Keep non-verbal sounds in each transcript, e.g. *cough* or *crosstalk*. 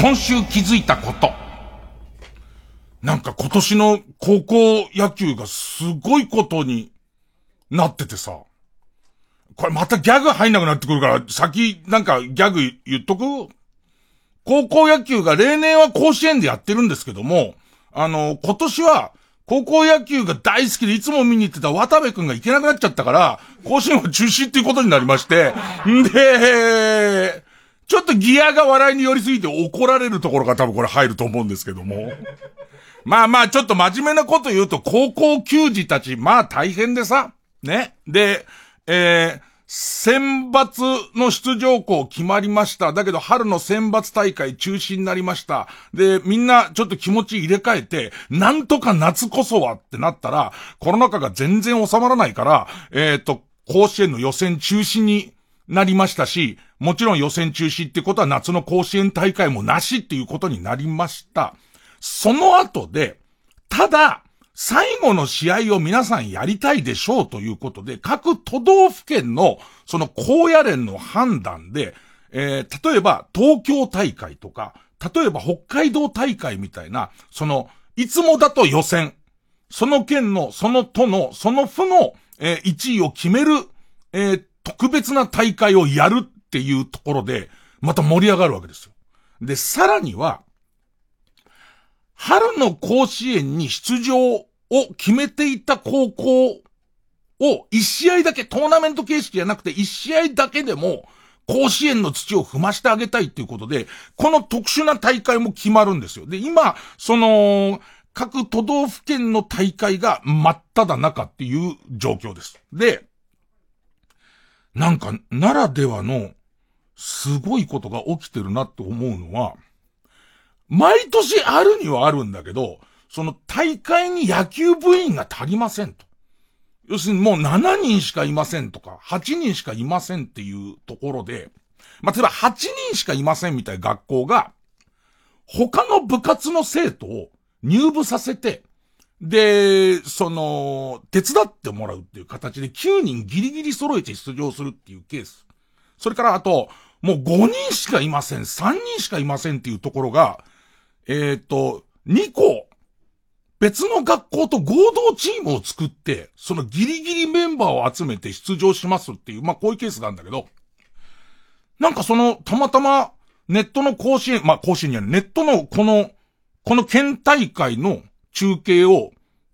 今週気づいたこと。なんか今年の高校野球がすごいことになっててさ。これまたギャグ入んなくなってくるから、先なんかギャグ言っとく？高校野球が例年は甲子園でやってるんですけども、あの、今年は高校野球が大好きでいつも見に行ってた渡部くんが行けなくなっちゃったから、甲子園は中止っていうことになりまして、んで、ちょっとギアが笑いに寄りすぎて怒られるところが多分これ入ると思うんですけども。まあまあ、ちょっと真面目なこと言うと、高校球児たち、まあ大変でさ。ね。で、えー、選抜の出場校決まりました。だけど春の選抜大会中止になりました。で、みんなちょっと気持ち入れ替えて、なんとか夏こそはってなったら、コロナ禍が全然収まらないから、えっ、と、甲子園の予選中止になりましたし、もちろん予選中止ってことは夏の甲子園大会もなしっていうことになりました。その後で、ただ、最後の試合を皆さんやりたいでしょうということで、各都道府県の、その高野連の判断で、えー、例えば東京大会とか、例えば北海道大会みたいな、その、いつもだと予選、その県の、その都の、その府の、えー、1位を決める、えー、特別な大会をやるっていうところで、また盛り上がるわけですよ。で、さらには、春の甲子園に出場を決めていた高校を一試合だけ、トーナメント形式じゃなくて一試合だけでも、甲子園の土を踏ましてあげたいっていうことで、この特殊な大会も決まるんですよ。で、今、その、各都道府県の大会が真っ只中っていう状況です。で、なんか、ならではの、すごいことが起きてるなって思うのは、毎年あるにはあるんだけど、その大会に野球部員が足りませんと。要するにもう7人しかいませんとか、8人しかいませんっていうところで、まあ、例えば8人しかいませんみたいな学校が、他の部活の生徒を入部させて、で、その、手伝ってもらうっていう形で9人ギリギリ揃えて出場するっていうケース。それからあと、もう5人しかいません、3人しかいませんっていうところが、えっ、ー、と、2校、別の学校と合同チームを作って、そのギリギリメンバーを集めて出場しますっていう、まあこういうケースがあるんだけど、なんかその、たまたま、ネットの甲子園、まあ甲子園にあるネットのこの、この県大会の中継を、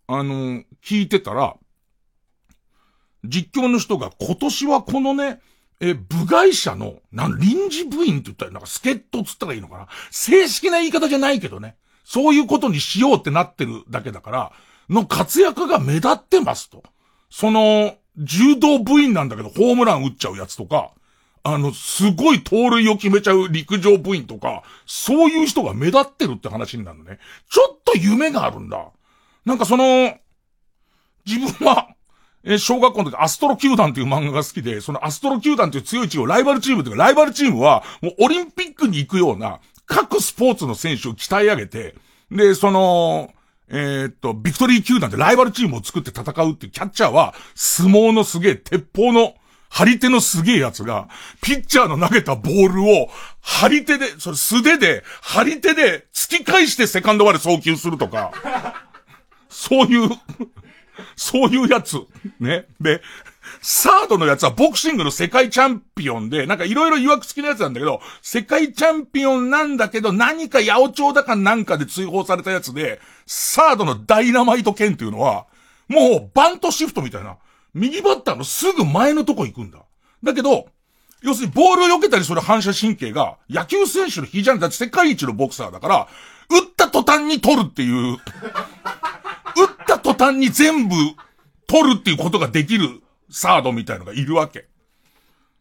あの、聞いてたら、実況の人が今年はこのね、え、部外者の、なん、臨時部員って言ったら、なんか、助っ人っつったらいいのかな正式な言い方じゃないけどね。そういうことにしようってなってるだけだから、の活躍が目立ってますと。その、柔道部員なんだけど、ホームラン打っちゃうやつとか、あの、すごい盗塁を決めちゃう陸上部員とか、そういう人が目立ってるって話になるのね。ちょっと夢があるんだ。なんかその、自分は、え、小学校の時、アストロ球団っていう漫画が好きで、そのアストロ球団っていう強いチーム、ライバルチームというか、ライバルチームは、もうオリンピックに行くような、各スポーツの選手を鍛え上げて、で、その、えー、っと、ビクトリー球団ってライバルチームを作って戦うっていうキャッチャーは、相撲のすげえ、鉄砲の、張り手のすげえやつが、ピッチャーの投げたボールを、張り手で、それ素手で、張り手で突き返してセカンドまで送球するとか、そういう、そういうやつ。ね。で、サードのやつはボクシングの世界チャンピオンで、なんかいろいろ曰く付きのやつなんだけど、世界チャンピオンなんだけど、何か八百長だかなんかで追放されたやつで、サードのダイナマイト剣っていうのは、もうバントシフトみたいな、右バッターのすぐ前のとこ行くんだ。だけど、要するにボールを避けたりする反射神経が、野球選手の比じゃん。だって世界一のボクサーだから、打った途端に取るっていう、*laughs* 打った途端に全部取るっていうことができるサードみたいのがいるわけ。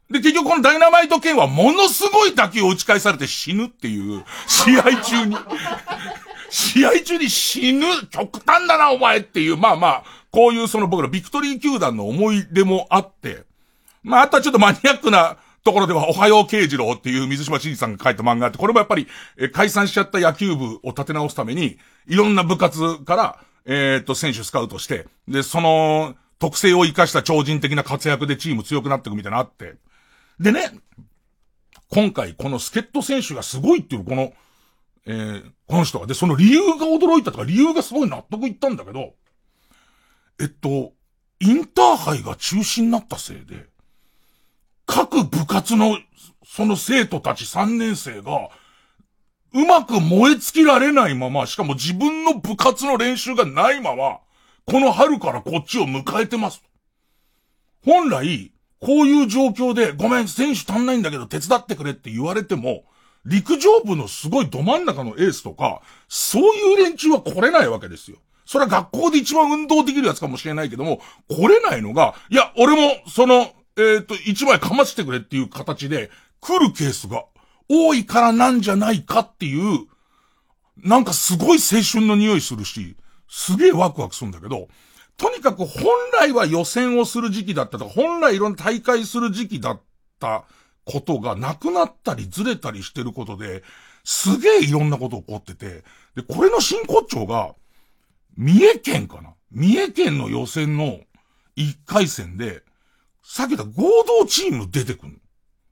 で、結局このダイナマイト剣はものすごい打球を打ち返されて死ぬっていう、試合中に。*laughs* 試合中に死ぬ、極端だなお前っていう、まあまあ、こういうその僕らビクトリー球団の思い出もあって、まああとはちょっとマニアックなところでは、おはよう慶次郎っていう水島新司さんが書いた漫画あって、これもやっぱり、え解散しちゃった野球部を立て直すために、いろんな部活から、えっ、と、選手スカウトして、で、その、特性を生かした超人的な活躍でチーム強くなっていくみたいなあって。でね、今回この助っ人選手がすごいっていうこの、えー、この人が。で、その理由が驚いたとか、理由がすごい納得いったんだけど、えっと、インターハイが中止になったせいで、各部活の、その生徒たち3年生が、うまく燃え尽きられないまま、しかも自分の部活の練習がないまま、この春からこっちを迎えてます。本来、こういう状況で、ごめん、選手足んないんだけど手伝ってくれって言われても、陸上部のすごいど真ん中のエースとか、そういう連中は来れないわけですよ。それは学校で一番運動できるやつかもしれないけども、来れないのが、いや、俺も、その、えっ、と、一枚かましてくれっていう形で、来るケースが多いからなんじゃないかっていう、なんかすごい青春の匂いするし、すげえワクワクするんだけど、とにかく本来は予選をする時期だったとか、本来いろんな大会する時期だったことがなくなったりずれたりしてることで、すげえいろんなこと起こってて、で、これの真骨頂が、三重県かな？三重県の予選の一回戦で、さっき言った合同チーム出てくる。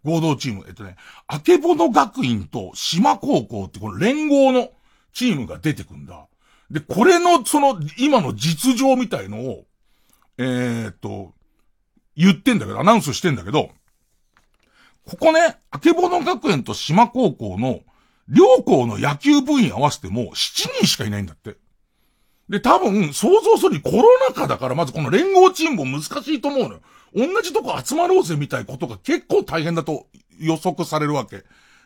合同チーム。えっとね、あけぼの学院と島高校ってこの連合のチームが出てくんだ。で、これの、その、今の実情みたいのを、えー、っと、言ってんだけど、アナウンスしてんだけど、ここね、あけぼの学園と島高校の、両校の野球部員合わせても7人しかいないんだって。で、多分、想像するにコロナ禍だから、まずこの連合チームも難しいと思うのよ。同じとこ集まろうぜみたいことが結構大変だと予測されるわけ。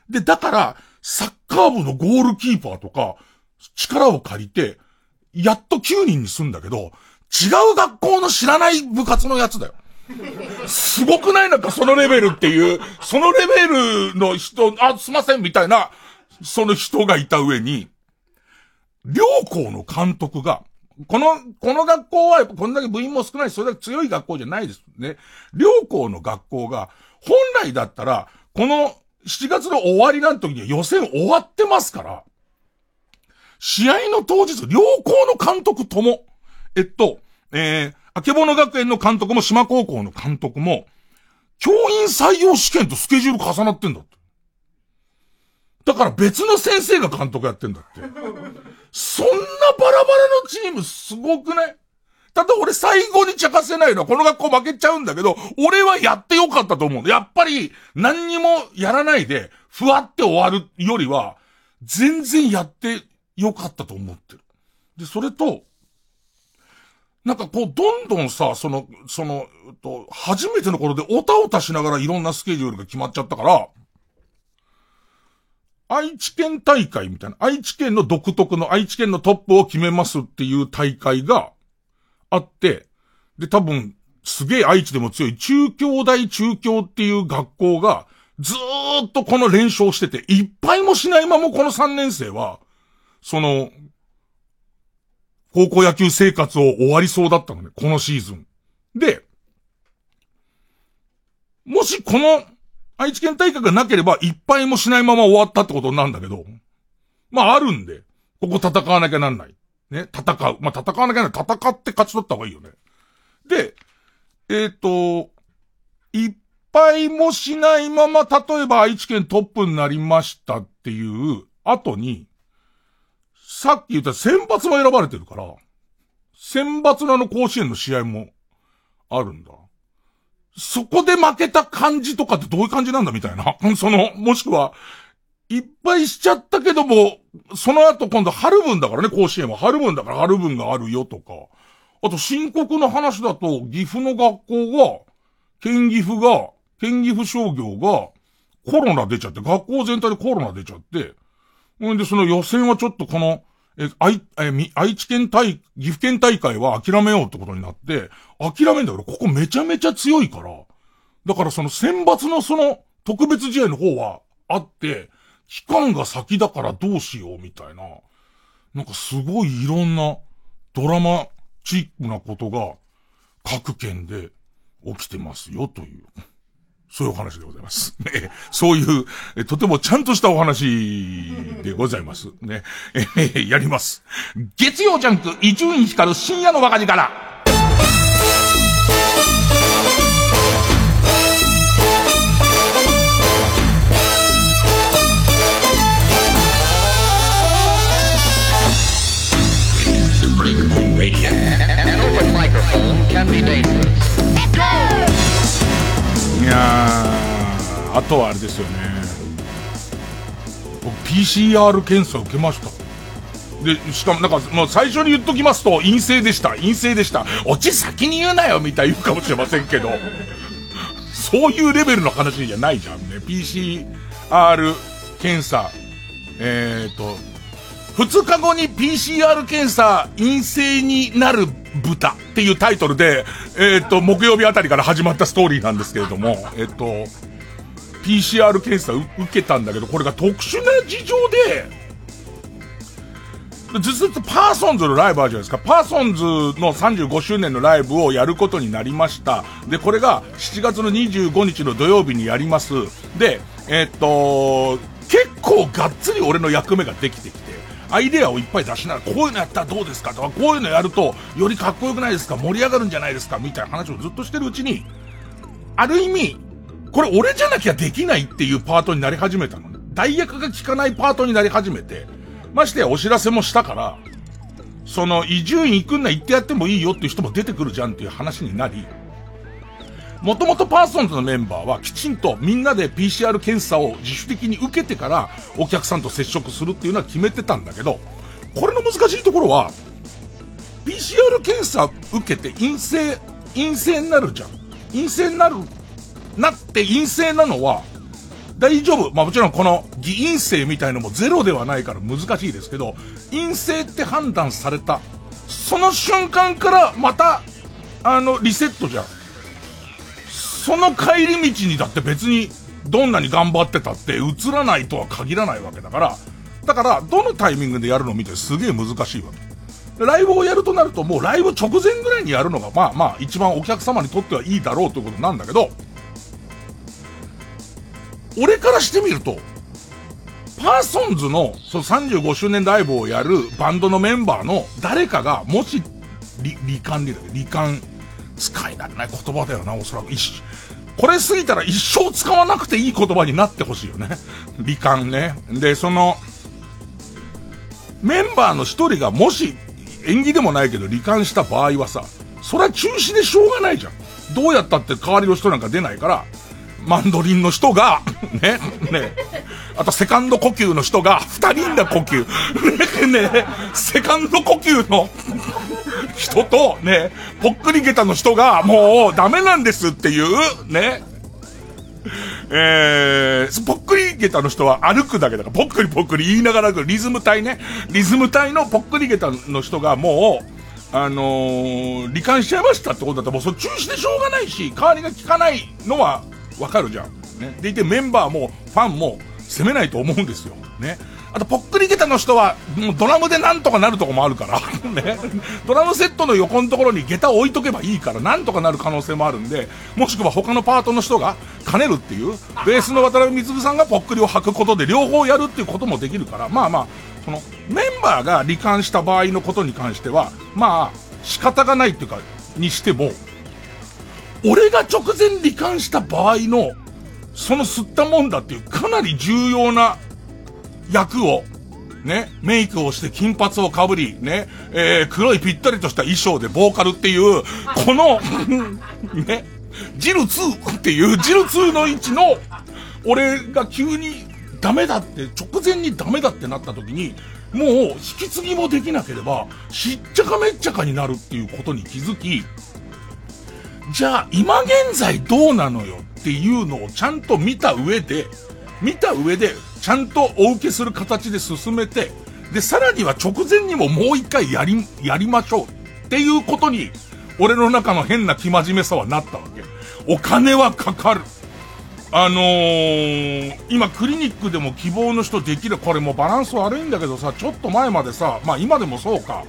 で、だから、サッカー部のゴールキーパーとか、力を借りて、やっと9人に済んだけど、違う学校の知らない部活のやつだよ。すごくない？なんかそのレベルっていう、そのレベルの人、あ、すいません、みたいな、その人がいた上に、両校の監督が、この、この学校はやっぱこんだけ部員も少ないしそれだけ強い学校じゃないですね。両校の学校が、本来だったら、この7月の終わりなん時には予選終わってますから、試合の当日、両校の監督とも、えっと、えー、あけぼの学園の監督も島高校の監督も、教員採用試験とスケジュール重なってんだって。だから別の先生が監督やってんだって。そんなバラバラのチームすごくないただ俺最後に茶化せないのはこの学校負けちゃうんだけど、俺はやってよかったと思う。やっぱり何にもやらないで、ふわって終わるよりは、全然やって良かったと思ってる。で、それと、なんかこう、どんどんさ、その、その、と、初めての頃でおたおたしながらいろんなスケジュールが決まっちゃったから、愛知県大会みたいな、愛知県の独特の愛知県のトップを決めますっていう大会があって、で、多分、すげえ愛知でも強い中京大中京っていう学校がずーっとこの連勝してて、いっぱいもしないままこの3年生は、その、高校野球生活を終わりそうだったのね、このシーズン。で、もしこの愛知県大会がなければ、いっぱいもしないまま終わったってことになるんだけど、まああるんで、ここ戦わなきゃなんない。ね、戦う。まあ戦わなきゃなんない。戦って勝ち取った方がいいよね。で、えっ、ー、と、いっぱいもしないまま、例えば愛知県トップになりましたっていう後に、さっき言った選抜も選ばれてるから、選抜のあの甲子園の試合もあるんだ。そこで負けた感じとかってどういう感じなんだみたいな。*laughs* その、もしくは、いっぱいしちゃったけども、その後今度春分だからね、甲子園は。春分だから春分があるよとか。あと深刻な話だと、岐阜の学校が、県岐阜が、県岐阜商業がコロナ出ちゃって、学校全体でコロナ出ちゃって、んでその予選はちょっとこの、え、愛、え、み愛知県大、岐阜県大会は諦めようってことになって、諦めんだけど、ここめちゃめちゃ強いから、だからその選抜のその特別試合の方はあって、期間が先だからどうしようみたいな、なんかすごいいろんなドラマチックなことが各県で起きてますよという。そういうお話でございます。*laughs* ね、そういう、とてもちゃんとしたお話でございます。ね、え *laughs* やります。月曜ジャンク、伊集院光る深夜の若から。いやあとはあれですよね。僕 PCR 検査受けました。で、しかもなんか、もう最初に言っときますと、陰性でした。陰性でした。オチ先に言うなよみたい言うかもしれませんけど、そういうレベルの話じゃないじゃんね。PCR 検査、えっ、ー、と、2日後に PCR 検査陰性になる豚っていうタイトルで、えっ、と、木曜日あたりから始まったストーリーなんですけれども、えっ、と、PCR 検査受けたんだけど、これが特殊な事情で、実質 PERSONZ のライブあるじゃないですか。 PERSONZ の35周年のライブをやることになりました。で、これが7月の25日の土曜日にやります。で、えっと、結構がっつり俺の役目ができてきて、アイデアをいっぱい出しながら、こういうのやったらどうですかとか、こういうのやると、よりかっこよくないですか？盛り上がるんじゃないですか？みたい。な話をずっとしてるうちに、ある意味、これ俺じゃなきゃできないっていうパートになり始めたの。ね。代役が効かないパートになり始めて、ましてやお知らせもしたから、その、伊集院行くんな行ってやってもいいよっていう人も出てくるじゃんっていう話になり、もともとパーソンズのメンバーはきちんとみんなで PCR 検査を自主的に受けてからお客さんと接触するっていうのは決めてたんだけど、これの難しいところは、PCR 検査受けて陰性、陰性になるじゃん。陰性になる、なって陰性なのは、大丈夫。まあもちろんこの偽陰性みたいのもゼロではないから難しいですけど、陰性って判断された、その瞬間からまた、あの、リセットじゃん。その帰り道にだって別にどんなに頑張ってたって映らないとは限らないわけだから、だからどのタイミングでやるの見てすげえ難しいわけ。ライブをやるとなるともうライブ直前ぐらいにやるのがまあまあ一番お客様にとってはいいだろうということなんだけど、俺からしてみると、パーソンズのその35周年ライブをやるバンドのメンバーの誰かがもし、罹患で、罹患使い慣れない言葉だよな、おそらく。一これ過ぎたら一生使わなくていい言葉になってほしいよね。*laughs* 罹患ね。で、その、メンバーの一人がもし、演技でもないけど罹患した場合はさ、それは中止でしょうがないじゃん。どうやったって代わりの人なんか出ないから、マンドリンの人が、*laughs* ね、ね、あとセカンド呼吸の人が、二人だ呼吸。ね、セカンド呼吸の人と、ね、ぽっくり下駄の人が、もうダメなんですっていう、ね、えー、ぽっくり下駄の人は歩くだけだから、ぽっくりぽっくり言いながらリズム隊ね、リズム隊のぽっくり下駄の人がもう、あのー、罹患しちゃいましたってことだったらもうそれ中止でしょうがないし、代わりが効かないのはわかるじゃん。ね。でいてメンバーもファンも責めないと思うんですよ。ね。あと、ぽっくり下駄の人は、もうドラムでなんとかなるとこもあるから、*laughs* ね。ドラムセットの横のところに下駄を置いとけばいいから、なんとかなる可能性もあるんで、もしくは他のパートの人が兼ねるっていう、ベースの渡辺光さんがぽっくりを履くことで両方やるっていうこともできるから、まあまあ、その、メンバーが罹患した場合のことに関しては、まあ、仕方がないっていうか、にしても、俺が直前罹患した場合の、その吸ったもんだっていうかなり重要な役を、ね、メイクをして金髪をかぶり、ね、えー、黒いぴったりとした衣装でボーカルっていう、この *laughs* ね、ジル2っていうジル2の位置の、俺が急にダメだって、直前にダメだってなった時に、もう引き継ぎもできなければ、しっちゃかめっちゃかになるっていうことに気づき、じゃあ今現在どうなのよっていうのをちゃんと見た上で、見た上で、ちゃんとお受けする形で進めて、で、さらには直前にももう一回やり、やりましょうっていうことに、俺の中の変な生真面目さはなったわけ。お金はかかる。あのー、今クリニックでも希望の人できる、これもバランス悪いんだけどさ、ちょっと前までさ、まあ今でもそうか、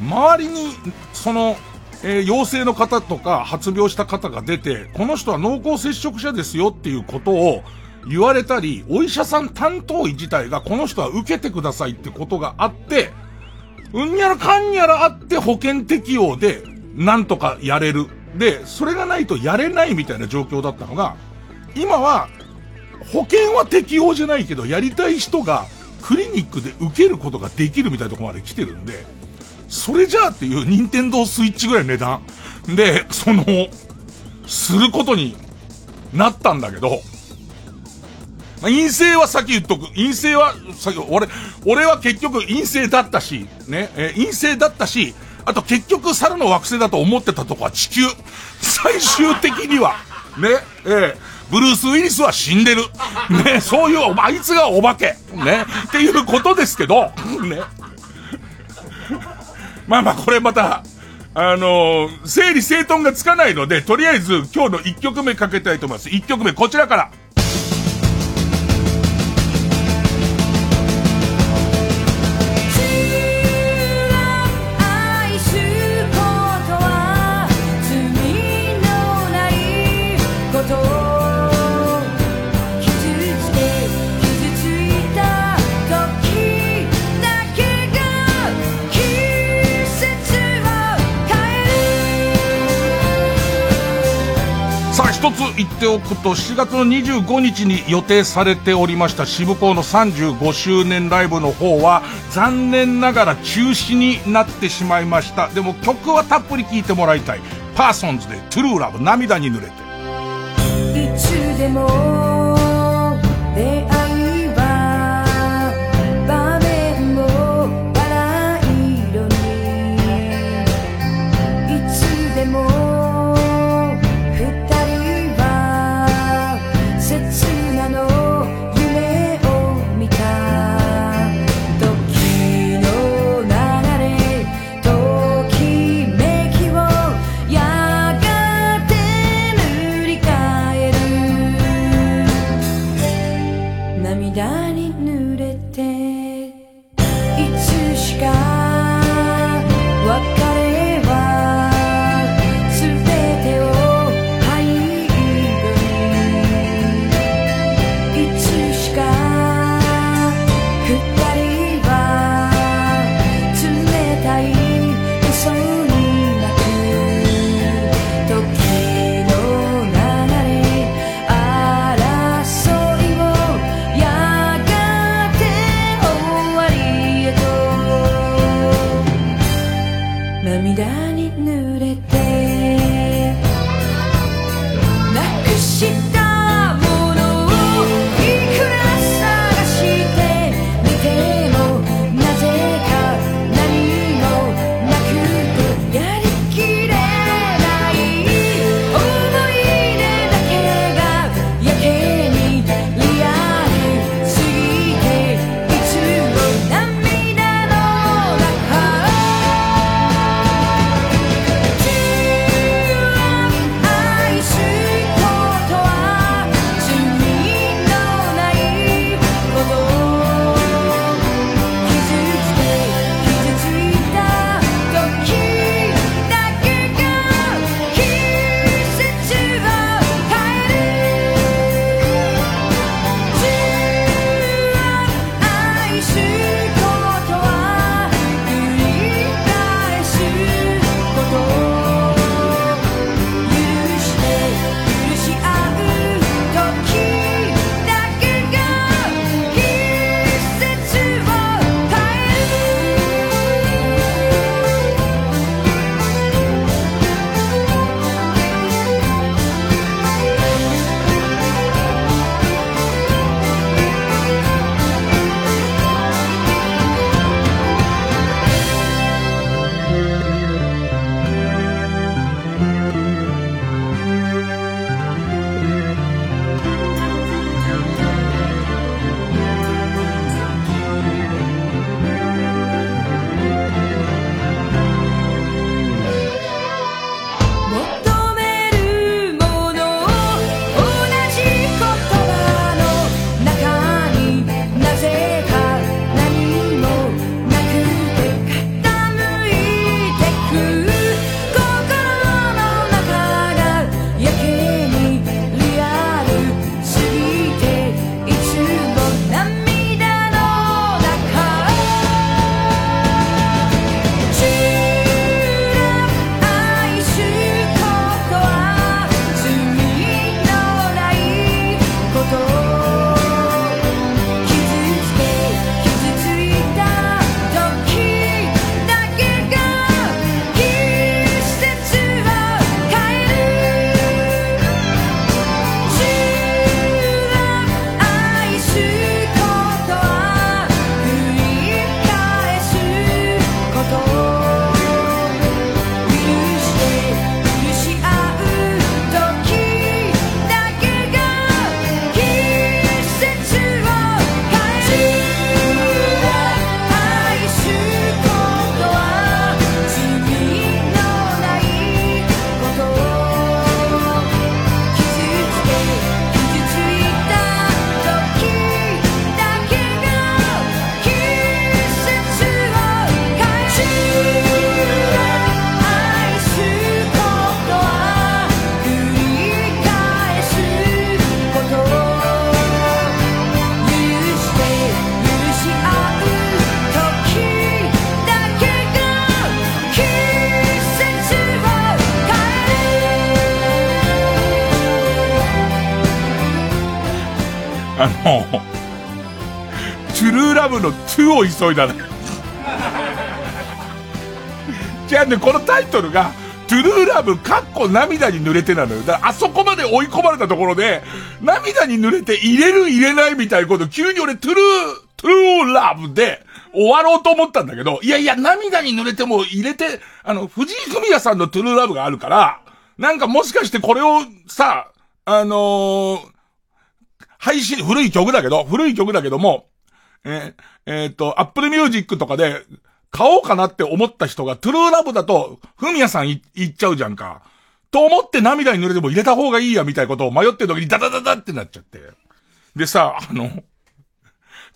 周りに、その、えー、陽性の方とか発病した方が出て、この人は濃厚接触者ですよっていうことを言われたり、お医者さん担当医自体がこの人は受けてくださいってことがあって、うんにゃらかんにゃらあって保険適用でなんとかやれる。で、それがないとやれないみたいな状況だったのが、今は保険は適用じゃないけど、やりたい人がクリニックで受けることができるみたいなところまで来てるんで、それじゃあっていう任天堂スイッチぐらいの値段で、その、することになったんだけど、まあ、陰性は先言っとく。陰性は、先、俺、俺は結局陰性だったし、ね、えー、陰性だったし、あと結局猿の惑星だと思ってたとこは地球。最終的には、ね、えー、ブルース・ウィリスは死んでる。ね、そういう、あいつがお化け。ね、っていうことですけど、ね。まあまあ、これまた、あのー、整理整頓がつかないので、とりあえず今日の1曲目かけたいと思います。1曲目こちらから。言っておくと、7月の25日に予定されておりました渋港の35周年ライブの方は、残念ながら中止になってしまいました。でも曲はたっぷり聴いてもらいたい。パーソンズでトゥルーラブ涙に濡れて。いつでもの2を急いだね。じゃあね、このタイトルが、トゥルーラブ、かっこ涙に濡れてなのよ。だからあそこまで追い込まれたところで、涙に濡れて入れる入れないみたいなこと、急に俺トゥルー、トゥルーラブで終わろうと思ったんだけど、いやいや、涙に濡れても入れて、あの、藤井フミヤさんのトゥルーラブがあるから、なんかもしかしてこれをさ、あのー、配信、古い曲だけど、古い曲だけども、え、えー、っと、 Apple Music とかで、買おうかなって思った人が、 True Love だと、フミヤさん言っちゃうじゃんか。と思って涙に濡れても入れた方がいいや、みたいなことを迷ってる時にダダダダってなっちゃって。でさ、あの、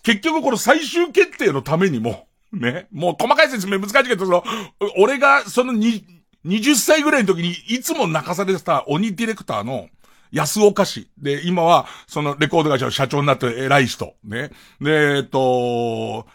結局この最終決定のためにも、ね、もう細かい説明難しいけど、その、俺がそのに、20歳ぐらいの時にいつも泣かされてた鬼ディレクターの安岡氏。で、今はそのレコード会社の社長になって偉い人。ね。で、えっと、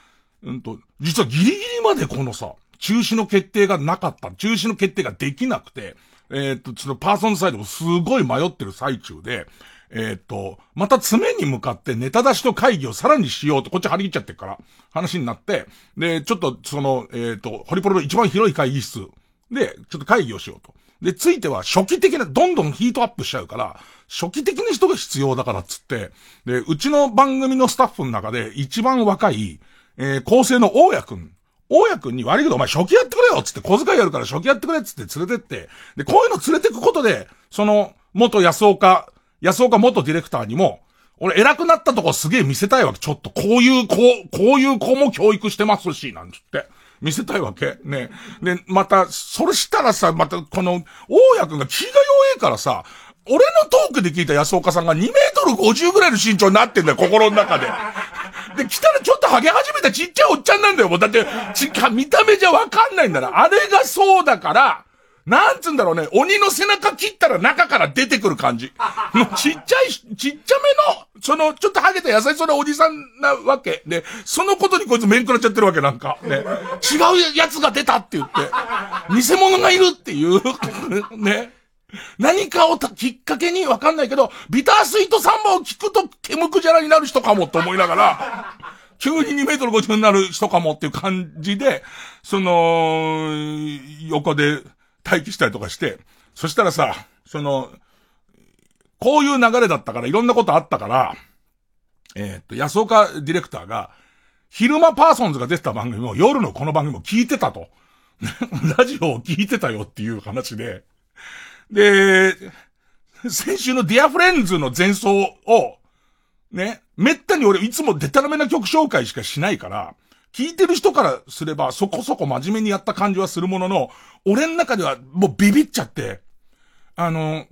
うんと、実はギリギリまでこのさ、中止の決定がなかった。中止の決定ができなくて、えー、っと、そのパーソンサイドもすごい迷ってる最中で、えー、っと、また爪に向かってネタ出しと会議をさらにしようと、こっち張り切っちゃってるから、話になって、で、ちょっとその、えー、っと、ホリプロの一番広い会議室で、ちょっと会議をしようと。で、ついては初期的な、どんどんヒートアップしちゃうから、初期的な人が必要だからっつって、で、うちの番組のスタッフの中で一番若い、えー、構成の大家くん。大家くんに悪いけどお前初期やってくれよっつって小遣いやるから初期やってくれっつって連れてって、で、こういうの連れてくことで、その、元安岡、安岡元ディレクターにも、俺偉くなったとこすげえ見せたいわけ。ちょっとこういう子、こういう子も教育してますし、なんつって。見せたいわけね。で、また、それしたらさ、また、この、大家くんが気が弱いからさ、俺のトークで聞いた安岡さんが2メートル50ぐらいの身長になってんだよ、心の中で。で、来たらちょっとハゲ始めたちっちゃいおっちゃんなんだよ。もうだって、ち、見た目じゃわかんないんだな。あれがそうだから、なんつうんだろうね、鬼の背中切ったら中から出てくる感じ。*laughs* ちっちゃい、ちっちゃめの、その、ちょっとハゲた優しそうなおじさんなわけ。で、そのことにこいつ面食らっちゃってるわけなんか。ね。違うやつが出たって言って。偽物がいるっていう。*laughs* ね。何かをきっかけにわかんないけど、ビタースイートサンバを聞くとケムクジャラになる人かもと思いながら、急に2メートル50になる人かもっていう感じで、その、横で待機したりとかして、そしたらさ、その、こういう流れだったから、いろんなことあったから、えー、っと、安岡ディレクターが、昼間パーソンズが出てた番組も夜のこの番組も聞いてたと。*laughs* ラジオを聞いてたよっていう話で、で、先週の Dear Friends の前奏を、ね、めったに俺いつもデタラメな曲紹介しかしないから、聞いてる人からすればそこそこ真面目にやった感じはするものの、俺の中ではもうビビっちゃって、あの、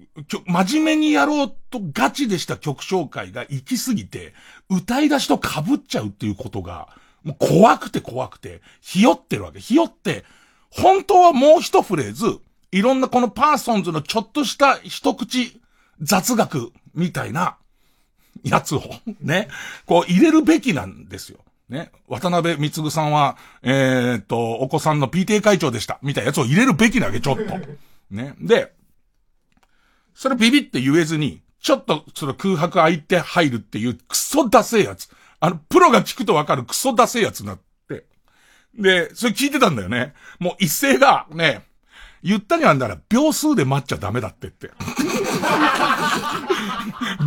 真面目にやろうとガチでした曲紹介が行き過ぎて、歌い出しと被っちゃうっていうことが、もう怖くて怖くて、ひよってるわけ。ひよって、本当はもう一フレーズ、いろんなこのパーソンズのちょっとした一口雑学みたいなやつをね、こう入れるべきなんですよ。ね。渡辺光さんは、えー、っと、お子さんの PTA 会長でした。みたいなやつを入れるべきなわけ、ちょっと。ね。で、それビビって言えずに、ちょっとその空白空いて入るっていうクソダセえやつ。あの、プロが聞くとわかるクソダセえやつになって。で、それ聞いてたんだよね。もう一斉がね、言ったにはんだら秒数で待っちゃダメだってって。*laughs*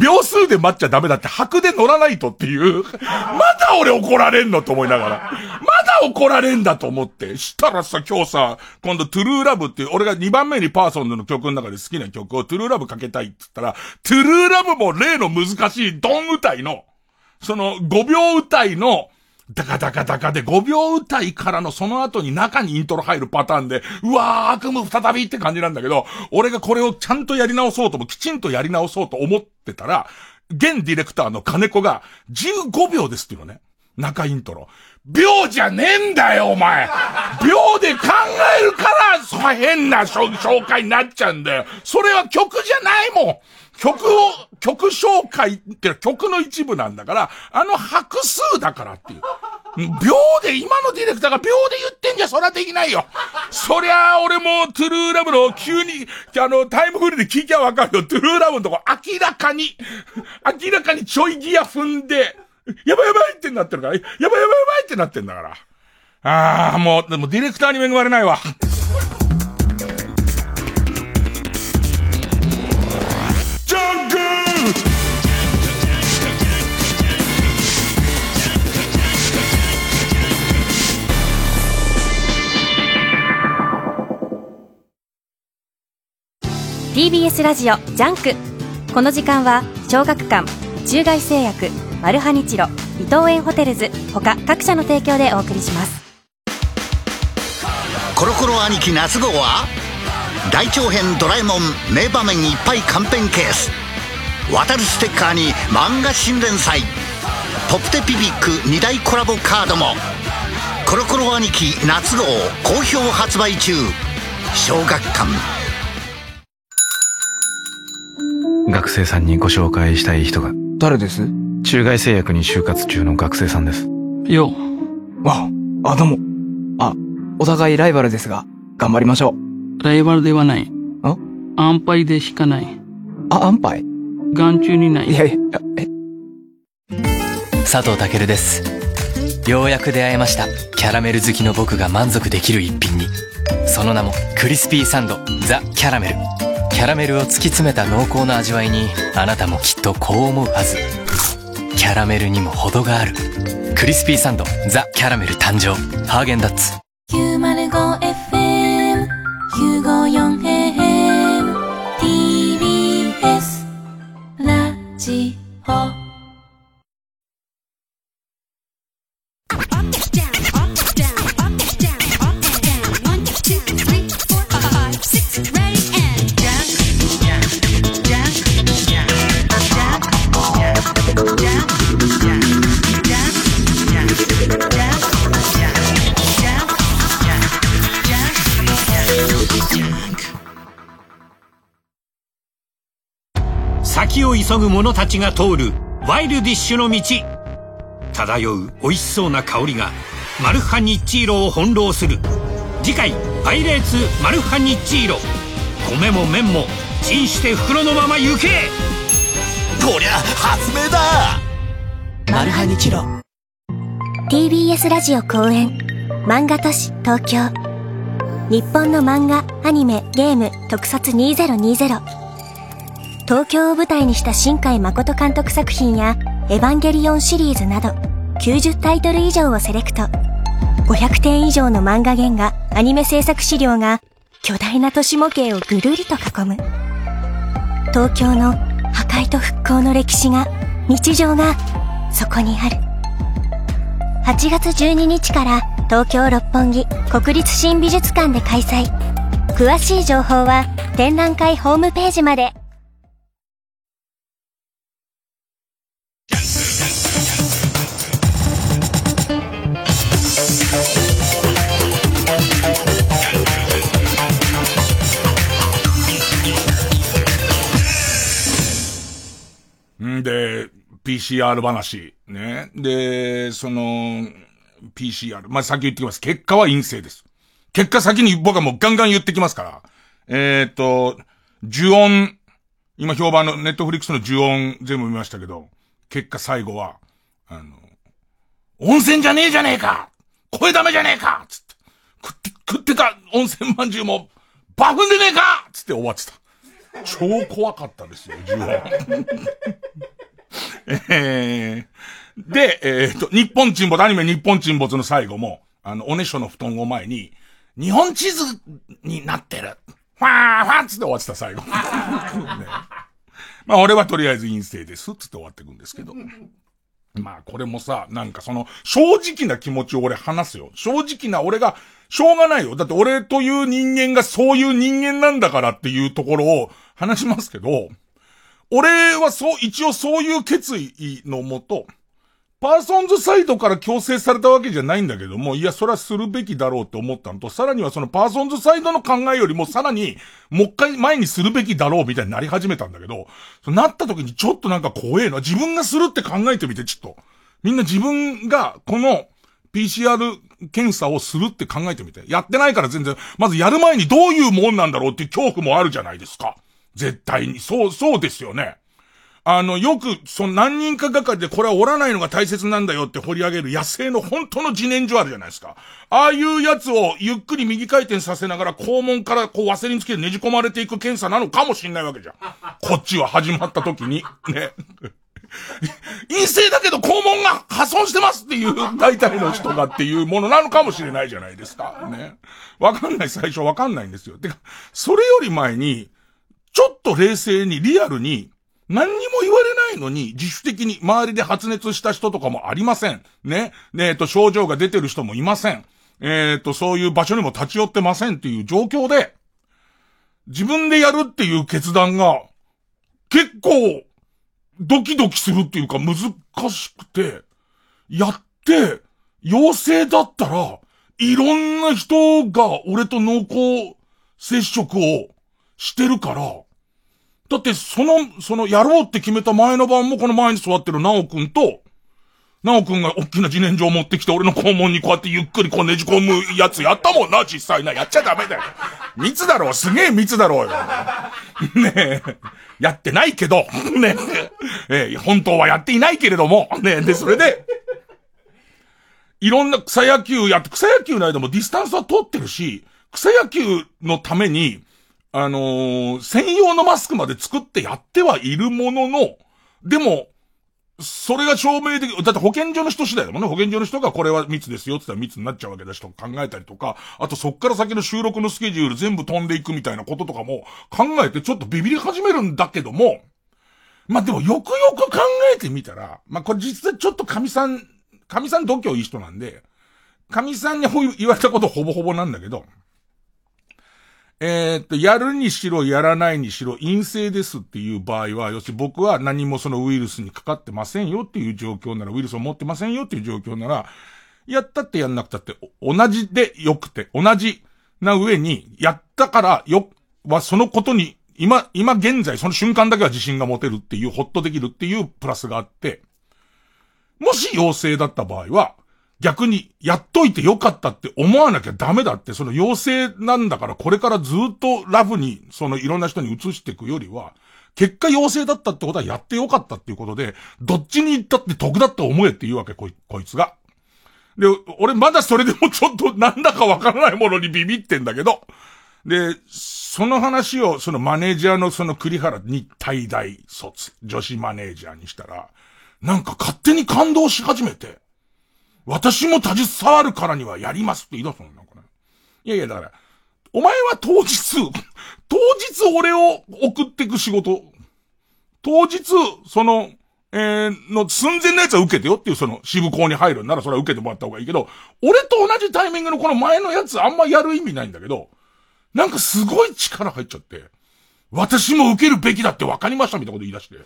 秒数で待っちゃダメだって白で乗らないとっていう。まだ俺怒られんのと思いながら。まだ怒られんだと思って。したらさ、今日さ、今度トゥルーラブっていう、俺が2番目にパーソンズの曲の中で好きな曲をトゥルーラブかけたいって言ったら、トゥルーラブも例の難しいドン歌いの、その5秒歌いの、ダカダカダカで5秒歌いからのその後に中にイントロ入るパターンで、うわー悪夢再びって感じなんだけど、俺がこれをちゃんとやり直そうとも、きちんとやり直そうと思ってたら、現ディレクターの金子が15秒ですっていうのね。中イントロ。秒じゃねえんだよ、お前秒で考えるから、そ変な紹介になっちゃうんだよ。それは曲じゃないもん曲を、曲紹介って曲の一部なんだから、あの拍数だからっていう。秒で、今のディレクターが秒で言ってんじゃそりゃできないよ。そりゃ、俺もトゥルーラブの急に、あの、タイムフリーで聞きゃわかるよ。トゥルーラブのとこ明らかに、明らかにちょいギア踏んで、やばいやばいってなってるから、やばいやばいやばいってなってんだから。ああ、もう、でもディレクターに恵まれないわ。TBS ラジオジャンク。この時間は小学館中外製薬マルハニチロ伊藤園ホテルズ他各社の提供でお送りします。コロコロ兄貴夏号は大長編ドラえもん名場面いっぱいカンペンケース。渡るステッカーに漫画新連載。ポプテピピック2大コラボカードも。コロコロ兄貴夏号好評発売中。小学館。学生さんにご紹介したい人が。誰です？中外製薬に就活中の学生さんです。よあ。あどうも。あお互いライバルですが頑張りましょう。ライバルではない。あ安牌でしかない。あ安牌？眼中にない。いやいやえ？佐藤健です。ようやく出会えました。キャラメル好きの僕が満足できる一品に。その名もクリスピーサンドザ・キャラメルキャラメルを突き詰めた濃厚な味わいにあなたもきっとこう思うはず。キャラメルにも程がある。クリスピーサンドザ・キャラメル誕生。ハーゲンダッツ。先を急ぐ者たちが通るワイルディッシュの道。漂う美味しそうな香りがマルハニッチーロを翻弄する。次回「パイレーツマルハニッチーロ」米も麺もチンして袋のまま行け。こりゃ発明だ。マルハニチロ。TBS ラジオ公演。漫画都市東京。日本の漫画アニメゲーム特撮2020東京を舞台にした新海誠監督作品やエヴァンゲリオンシリーズなど90タイトル以上をセレクト。500点以上の漫画原画、アニメ制作資料が巨大な都市模型をぐるりと囲む。東京の破壊と復興の歴史が、日常がそこにある。8月12日から東京六本木国立新美術館で開催。詳しい情報は展覧会ホームページまで。PCR 話。ね。で、その、PCR。まあ、先言ってきます。結果は陰性です。結果先に僕はもうガンガン言ってきますから。えっ、ー、と、呪音、今評判のネットフリックスの呪音全部見ましたけど、結果最後は、あの、温泉じゃねえじゃねえか声ダメじゃねえかつって。食って、食ってた温泉まんじゅうも、バフンでねえかつって終わってた。超怖かったですよ、呪音。えー、で、えっ、と、日本沈没、アニメ日本沈没の最後も、あの、おねしょの布団を前に、日本地図になってる。ファーファーつって終わってた最後。*laughs* ね、まあ俺はとりあえず陰性ですつって終わっていくんですけど。まあこれもさ、なんかその、正直な気持ちを俺話すよ。正直な俺が、しょうがないよ。だって俺という人間がそういう人間なんだからっていうところを話しますけど、俺はそう、一応そういう決意のもと、パーソンズサイドから強制されたわけじゃないんだけども、いや、それはするべきだろうって思ったのと、さらにはそのパーソンズサイドの考えよりもさらに、もう一回前にするべきだろうみたいになり始めたんだけど、そなった時にちょっとなんか怖えな。自分がするって考えてみて、ちょっと。みんな自分が、この、PCR 検査をするって考えてみて。やってないから全然、まずやる前にどういうもんなんだろうっていう恐怖もあるじゃないですか。絶対に。そう、そうですよね。あの、よく、その何人かがかりでこれは折らないのが大切なんだよって掘り上げる野生の本当の自然薯あるじゃないですか。ああいうやつをゆっくり右回転させながら肛門からこうワセリンつけてねじ込まれていく検査なのかもしんないわけじゃん。こっちは始まった時に。ね。*laughs* 陰性だけど肛門が破損してますっていう大体の人がっていうものなのかもしれないじゃないですか。ね。わかんない、最初わかんないんですよ。てか、それより前に、ちょっと冷静に、リアルに、何にも言われないのに、自主的に周りで発熱した人とかもありません。ね。ねえっと、症状が出てる人もいません。えっと、そういう場所にも立ち寄ってませんっていう状況で、自分でやるっていう決断が、結構、ドキドキするっていうか難しくて、やって、陽性だったら、いろんな人が俺と濃厚接触をしてるから、だってその、そのやろうって決めた前の晩もこの前に座ってるナオくんと、ナオくんが大きな自然薯を持ってきて俺の肛門にこうやってゆっくりこうねじ込むやつやったもんな、実際な。やっちゃダメだよ。*laughs* 密だろう、すげえ密だろうよ。ねえ。やってないけど、ねえ。え本当はやっていないけれども、ねで、それで、いろんな草野球やって、草野球の間もディスタンスは取ってるし、草野球のために、あのー、専用のマスクまで作ってやってはいるものの、でも、それが証明できる、だって保健所の人次第だもんね。保健所の人がこれは密ですよって言ったら密になっちゃうわけだしと考えたりとか、あとそっから先の収録のスケジュール全部飛んでいくみたいなこととかも考えてちょっとビビり始めるんだけども、まあ、でもよくよく考えてみたら、まあ、これ実はちょっと神さん、神さん度胸いい人なんで、神さんに言われたことほぼほぼなんだけど、えー、っと、やるにしろ、やらないにしろ、陰性ですっていう場合は、要するに僕は何もそのウイルスにかかってませんよっていう状況なら、ウイルスを持ってませんよっていう状況なら、やったってやんなくたって、同じでよくて、同じな上に、やったからよ、はそのことに、今、今現在、その瞬間だけは自信が持てるっていう、ほっとできるっていうプラスがあって、もし陽性だった場合は、逆に、やっといてよかったって思わなきゃダメだって、その陽性なんだからこれからずっとラフに、そのいろんな人に移していくよりは、結果陽性だったってことはやってよかったっていうことで、どっちに行ったって得だって思えって言うわけ、こい、こいつが。で、俺まだそれでもちょっとなんだかわからないものにビビってんだけど、で、その話をそのマネージャーのその栗原に大大卒、女子マネージャーにしたら、なんか勝手に感動し始めて、私も携わるからにはやりますって言い出すのなんかね。いやいや、だから、お前は当日、当日俺を送ってく仕事、当日、その、えー、の寸前のやつは受けてよっていうその支部校に入るんならそれは受けてもらった方がいいけど、俺と同じタイミングのこの前のやつあんまやる意味ないんだけど、なんかすごい力入っちゃって、私も受けるべきだって分かりましたみたいなこと言い出して。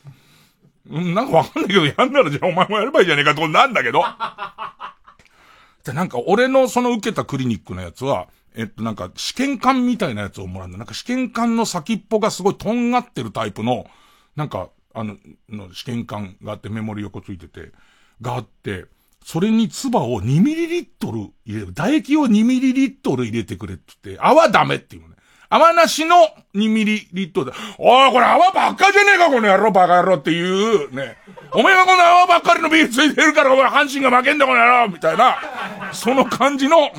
なんかわかんないけど、やんならじゃあお前もやればいいじゃねえかってことなんだけど。*laughs* で、なんか俺のその受けたクリニックのやつは、えっとなんか試験管みたいなやつをもらうんだ。なんか試験管の先っぽがすごいとんがってるタイプの、なんか、あの、の試験管があってメモリ横ついてて、があって、それに唾を2ミリリットル入れる。唾液を2ミリリットル入れてくれって言って、泡ダメっていう。泡なしの2ミリリットルで、おい、これ泡ばっかじゃねえか、この野郎、バカ野郎っていう、ね。お前はこの泡ばっかりのビールついてるから、お前阪神が負けんだ、この野郎。みたいな、その感じの、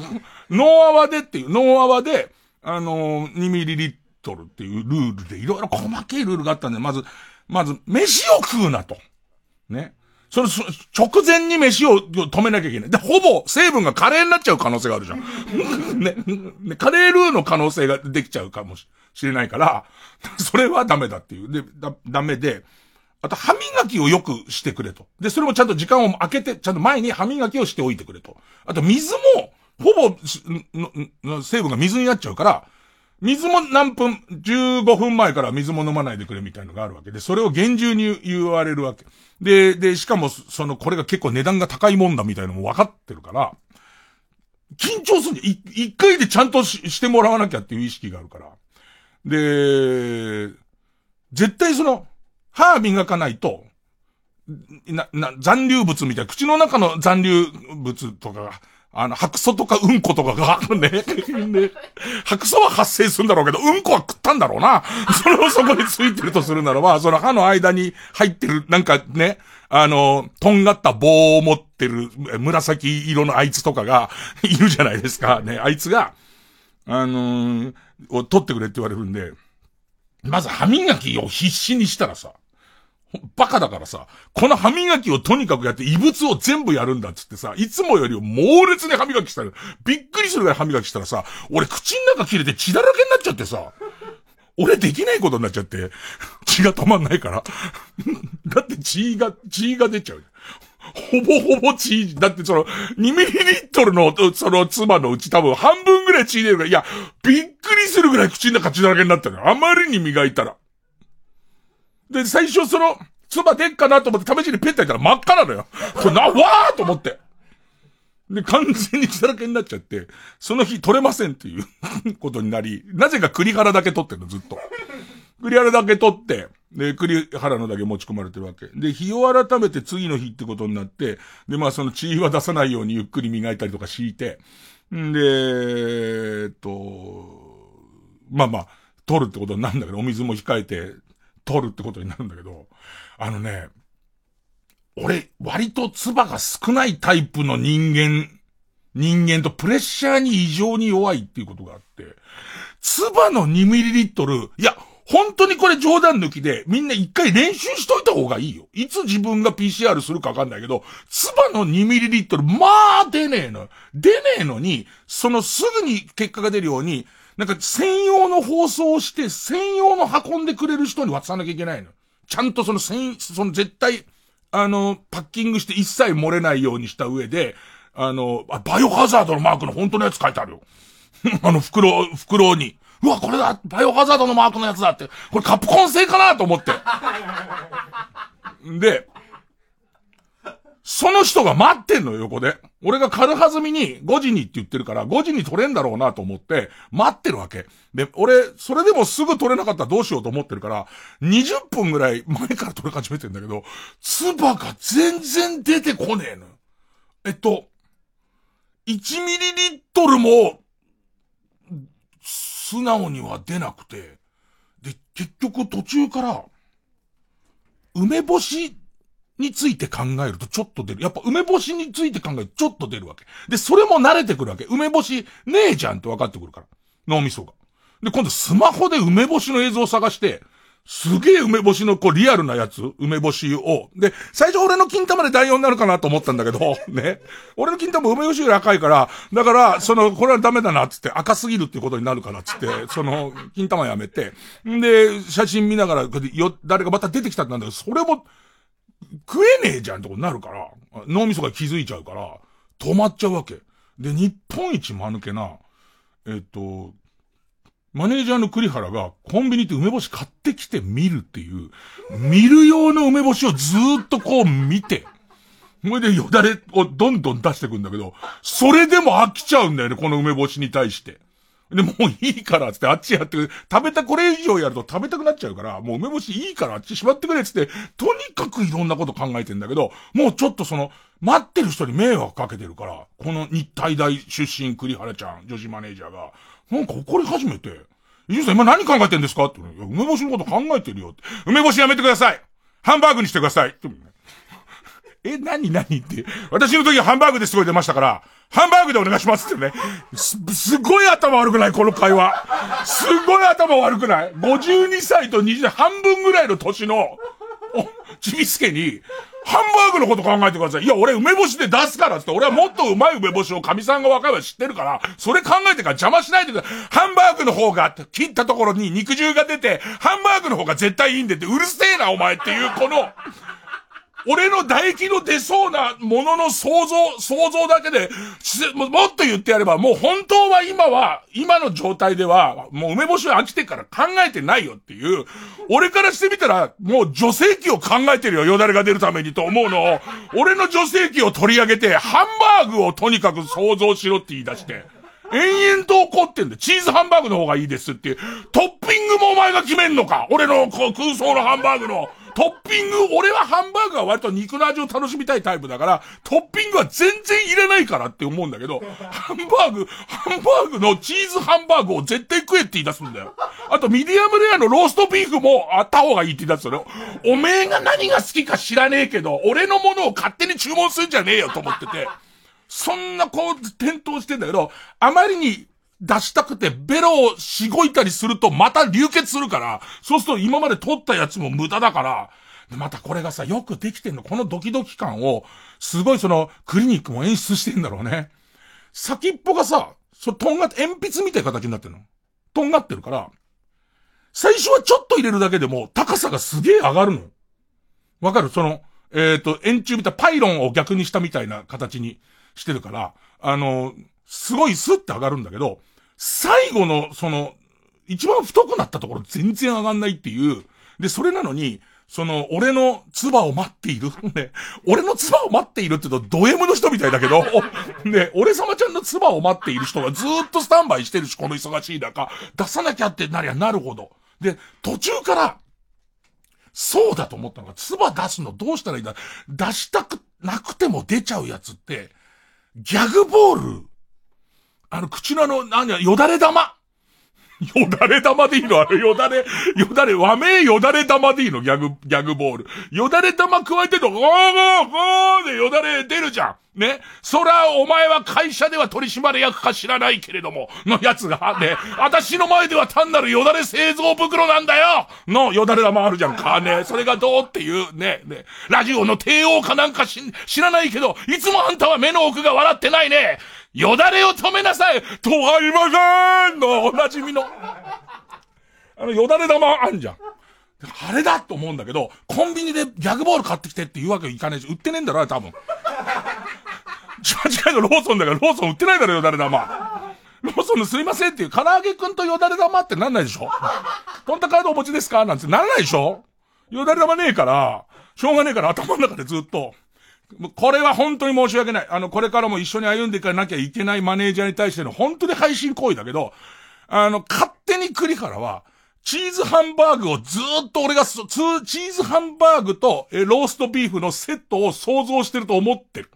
ノー泡でっていう、ノー泡で、あのー、2ミリリットルっていう。ルールで、いろいろ細けいルールがあったんで、まず、まず、飯を食うなと。ね。それ、直前に飯を止めなきゃいけない。で、ほぼ成分がカレーになっちゃう可能性があるじゃん。*laughs* ね、ね、カレールーの可能性ができちゃうかもしれないから、*laughs* それはダメだっていう。で、だ、ダメで、あと歯磨きをよくしてくれと。で、それもちゃんと時間を空けて、ちゃんと前に歯磨きをしておいてくれと。あと水も、ほぼ、成分が水になっちゃうから、水も何分、15分前から水も飲まないでくれみたいのがあるわけで、それを厳重に言われるわけ。で、で、しかも、その、これが結構値段が高いもんだみたいのも分かってるから、緊張するん一回でちゃんとししてもらわなきゃっていう意識があるから。で、絶対その、歯磨かないと、な、な、残留物みたいな、口の中の残留物とかがあの、白素とかうんことかが、ね、ね、白素は発生するんだろうけど、うんこは食ったんだろうな。*laughs* それをそこについてるとするならば、その歯の間に入ってる、なんかね、あの、とんがった棒を持ってる紫色のあいつとかがいるじゃないですか。ね、あいつが、あのー、を取ってくれって言われるんで、まず歯磨きを必死にしたらさ、バカだからさ、この歯磨きをとにかくやって異物を全部やるんだっつってさ、いつもより猛烈に歯磨きしたら、びっくりするぐらい歯磨きしたらさ、俺口の中切れて血だらけになっちゃってさ、俺できないことになっちゃって、血が止まんないから。*laughs* だって血が、血が出ちゃう。ほぼほぼ血、だってその、2ミリリットルの、その妻のうち多分半分ぐらい血出るから、いや、びっくりするぐらい口の中血だらけになったのあまりに磨いたら。で、最初その、唾出っかなと思って試しにペッタいたら真っ赤なのよ。これな、わーと思って。で、完全に血だらけになっちゃって、その日取れませんっていう *laughs* ことになり、なぜか栗原だけ取ってるの、ずっと。栗原だけ取って、で、栗原のだけ持ち込まれてるわけ。で、日を改めて次の日ってことになって、で、まあその血は出さないようにゆっくり磨いたりとか敷いて、んで、えっと、まあまあ、取るってことになるんだけど、お水も控えて、取るってことになるんだけど、あのね、俺、割と唾が少ないタイプの人間、人間とプレッシャーに異常に弱いっていうことがあって、唾の2ミリリットル、いや、本当にこれ冗談抜きで、みんな一回練習しといた方がいいよ。いつ自分が PCR するかわかんないけど、唾の2ミリリットル、まあ出ねえの。出ねえのに、そのすぐに結果が出るように、なんか専用の放送をして、専用の運んでくれる人に渡さなきゃいけないの。ちゃんとその専、その絶対、あの、パッキングして一切漏れないようにした上で、あの、あバイオハザードのマークの本当のやつ書いてあるよ。*laughs* あの袋、袋に。うわ、これだバイオハザードのマークのやつだって。これカプコン製かなと思って。で、その人が待ってんのよ、横で。俺が軽はずみに5時にって言ってるから、5時に取れんだろうなと思って、待ってるわけ。で、俺、それでもすぐ取れなかったらどうしようと思ってるから、20分ぐらい前から取れ始めてんだけど、唾が全然出てこねえの。えっと、1ミリリットルも、素直には出なくて、で、結局途中から、梅干しについて考えるとちょっと出る。やっぱ梅干しについて考えるとちょっと出るわけ。で、それも慣れてくるわけ。梅干しねえじゃんって分かってくるから。脳みそが。で、今度スマホで梅干しの映像を探して、すげえ梅干しのこうリアルなやつ梅干しを。で、最初俺の金玉で代用になるかなと思ったんだけど、*laughs* ね。俺の金玉梅干しより赤いから、だから、その、これはダメだなっつって赤すぎるっていうことになるからっつって、その、金玉やめて。んで、写真見ながら、よ、誰かまた出てきたんだけど、それも、食えねえじゃんってことになるから、脳みそが気づいちゃうから、止まっちゃうわけ。で、日本一間抜けな、えっと、マネージャーの栗原がコンビニって梅干し買ってきて見るっていう、見る用の梅干しをずーっとこう見て、それでよだれをどんどん出してくんだけど、それでも飽きちゃうんだよね、この梅干しに対して。で、もういいからつってあっちやってくれ。食べた、これ以上やると食べたくなっちゃうから、もう梅干しいいからあっちしまってくれつって、とにかくいろんなこと考えてんだけど、もうちょっとその、待ってる人に迷惑かけてるから、この日体大出身栗原ちゃん、女子マネージャーが、なんか怒り始めて、伊集さん今何考えてんですか？って。梅干しのこと考えてるよって。梅干しやめてくださいハンバーグにしてくださいってえ、何何って。私の時はハンバーグですごい出ましたから、ハンバーグでお願いしますってね。す、すごい頭悪くない？この会話。すごい頭悪くない ?52 歳と20歳、半分ぐらいの年の、お、ちびすけに、ハンバーグのこと考えてください。いや、俺梅干しで出すからって。俺はもっとうまい梅干しを神さんが若いは知ってるから、それ考えてから邪魔しないでください。ハンバーグの方が、切ったところに肉汁が出て、ハンバーグの方が絶対いいんでって、うるせえなお前っていう、この、俺の唾液の出そうなものの想像、想像だけで、もっと言ってやれば、もう本当は今は、今の状態では、もう梅干しは飽きてから考えてないよっていう、俺からしてみたら、もう女性器を考えてるよ、よだれが出るためにと思うのを、俺の女性器を取り上げて、ハンバーグをとにかく想像しろって言い出して、延々と怒ってんだチーズハンバーグの方がいいですっていう。トッピングもお前が決めんのか俺の空想のハンバーグの。トッピング、俺はハンバーグは割と肉の味を楽しみたいタイプだから、トッピングは全然いらないからって思うんだけど、ハンバーグ、ハンバーグのチーズハンバーグを絶対食えって言い出すんだよ。あと、ミディアムレアのローストビーフもあった方がいいって言い出すのよ。おめえが何が好きか知らねえけど、俺のものを勝手に注文するんじゃねえよと思ってて。そんなこう、転倒してんだけど、あまりに出したくてベロをしごいたりするとまた流血するから、そうすると今まで取ったやつも無駄だから、またこれがさ、よくできてんの。このドキドキ感を、すごいその、クリニックも演出してんだろうね。先っぽがさ、そとんがって、鉛筆みたいな形になってるの。とんがってるから、最初はちょっと入れるだけでも、高さがすげえ上がるの。わかる？その、えっ、ー、と、円柱みたい、パイロンを逆にしたみたいな形にしてるから、あの、すごいスッて上がるんだけど、最後の、その、一番太くなったところ全然上がんないっていう。で、それなのに、その、俺の唾を待っている。ね、俺の唾を待っているって言うとド M の人みたいだけど、ね、俺様ちゃんの唾を待っている人がずっとスタンバイしてるし、この忙しい中、出さなきゃってなりゃなるほど。で、途中から、そうだと思ったのが、唾出すのどうしたらいいんだ出したくなくても出ちゃうやつって、ギャグボール、あの、口のあの、なんや、よだれ玉。*laughs* よだれ玉でいいの？あれ、よだれ、よだれ、和名よだれ玉でいいの？ギャグ、ギャグボール。よだれ玉加えてると、ゴーゴーゴーでよだれ出るじゃん。ね。そら、お前は会社では取締役か知らないけれども、のやつが、ね。私の前では単なるよだれ製造袋なんだよのよだれ玉あるじゃんか。ね。それがどうっていう、ね。ね。ラジオの帝王かなんか知らないけど、いつもあんたは目の奥が笑ってないね。よだれを止めなさいとはいませんのおなじみの。あの、よだれ玉あんじゃん。あれだと思うんだけど、コンビニでギャグボール買ってきてって言うわけいかないし、売ってねえんだろ、多分。一番近いのローソンだから、ローソン売ってないだろ、よだれ玉。ローソンのすいませんっていう、唐揚げくんとよだれ玉ってなんないでしょこんなカードお持ちですか？なんてならないでしょよだれ玉ねえから、しょうがねえから頭の中でずっと、これは本当に申し訳ない。あの、これからも一緒に歩んでいかなきゃいけないマネージャーに対しての本当に配信行為だけど、あの、勝手に栗からは、チーズハンバーグをずっと俺が、チーズハンバーグとえローストビーフのセットを想像してると思ってる。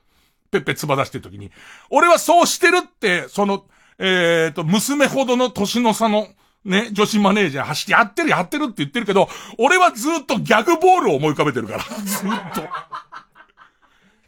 ペッペつば出してる時に。俺はそうしてるって、その、えっ、ー、と、娘ほどの年の差の、ね、女子マネージャー走ってやってるやってるって言ってるけど、俺はずっとギャグボールを思い浮かべてるから。ずっと。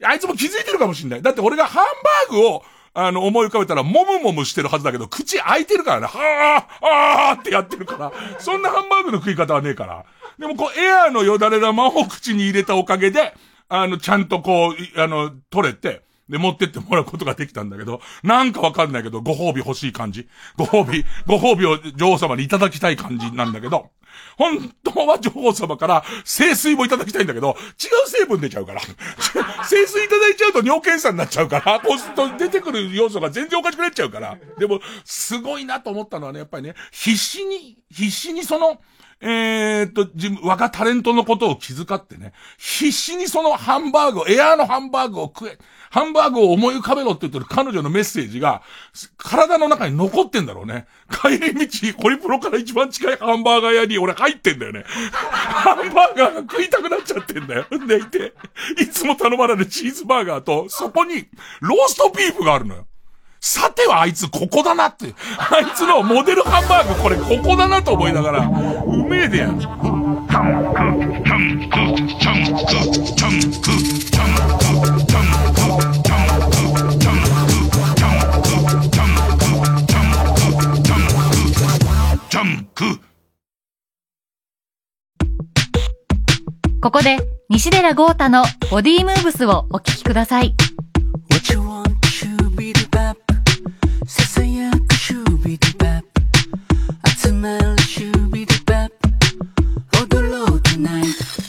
*laughs* あいつも気づいてるかもしんない。だって俺がハンバーグを、あの、思い浮かべたら、もむもむしてるはずだけど、口開いてるからね、はぁ、はぁってやってるから、そんなハンバーグの食い方はねえから。でもこう、エアーのよだれ玉を口に入れたおかげで、あの、ちゃんとこう、あの、取れて、で、持ってってもらうことができたんだけど、なんかわかんないけど、ご褒美欲しい感じ。ご褒美、ご褒美を女王様にいただきたい感じなんだけど、本当は女王様から清水もいただきたいんだけど、違う成分出ちゃうから。*laughs* 清水いただいちゃうと尿検査になっちゃうから、そうすると出てくる要素が全然おかしくなっちゃうから。でも、すごいなと思ったのはね、やっぱりね、必死に、必死にその、えー、っと、自分、若タレントのことを気遣ってね、必死にそのハンバーグ、エアーのハンバーグを食え、ハンバーグを思い浮かべろって言ってる彼女のメッセージが、体の中に残ってんだろうね。帰り道、ホリプロから一番近いハンバーガー屋に俺入ってんだよね。ハンバーガーが食いたくなっちゃってんだよ。でいて、いつも頼まれるチーズバーガーと、そこに、ローストビーフがあるのよ。さてはあいつここだなって。あいつのモデルハンバーグこれここだなと思いながら、うめえでやん。ここで西寺豪太のボディームーブスをお聞きください。プ集まるシュービディバップ踊ろう tonight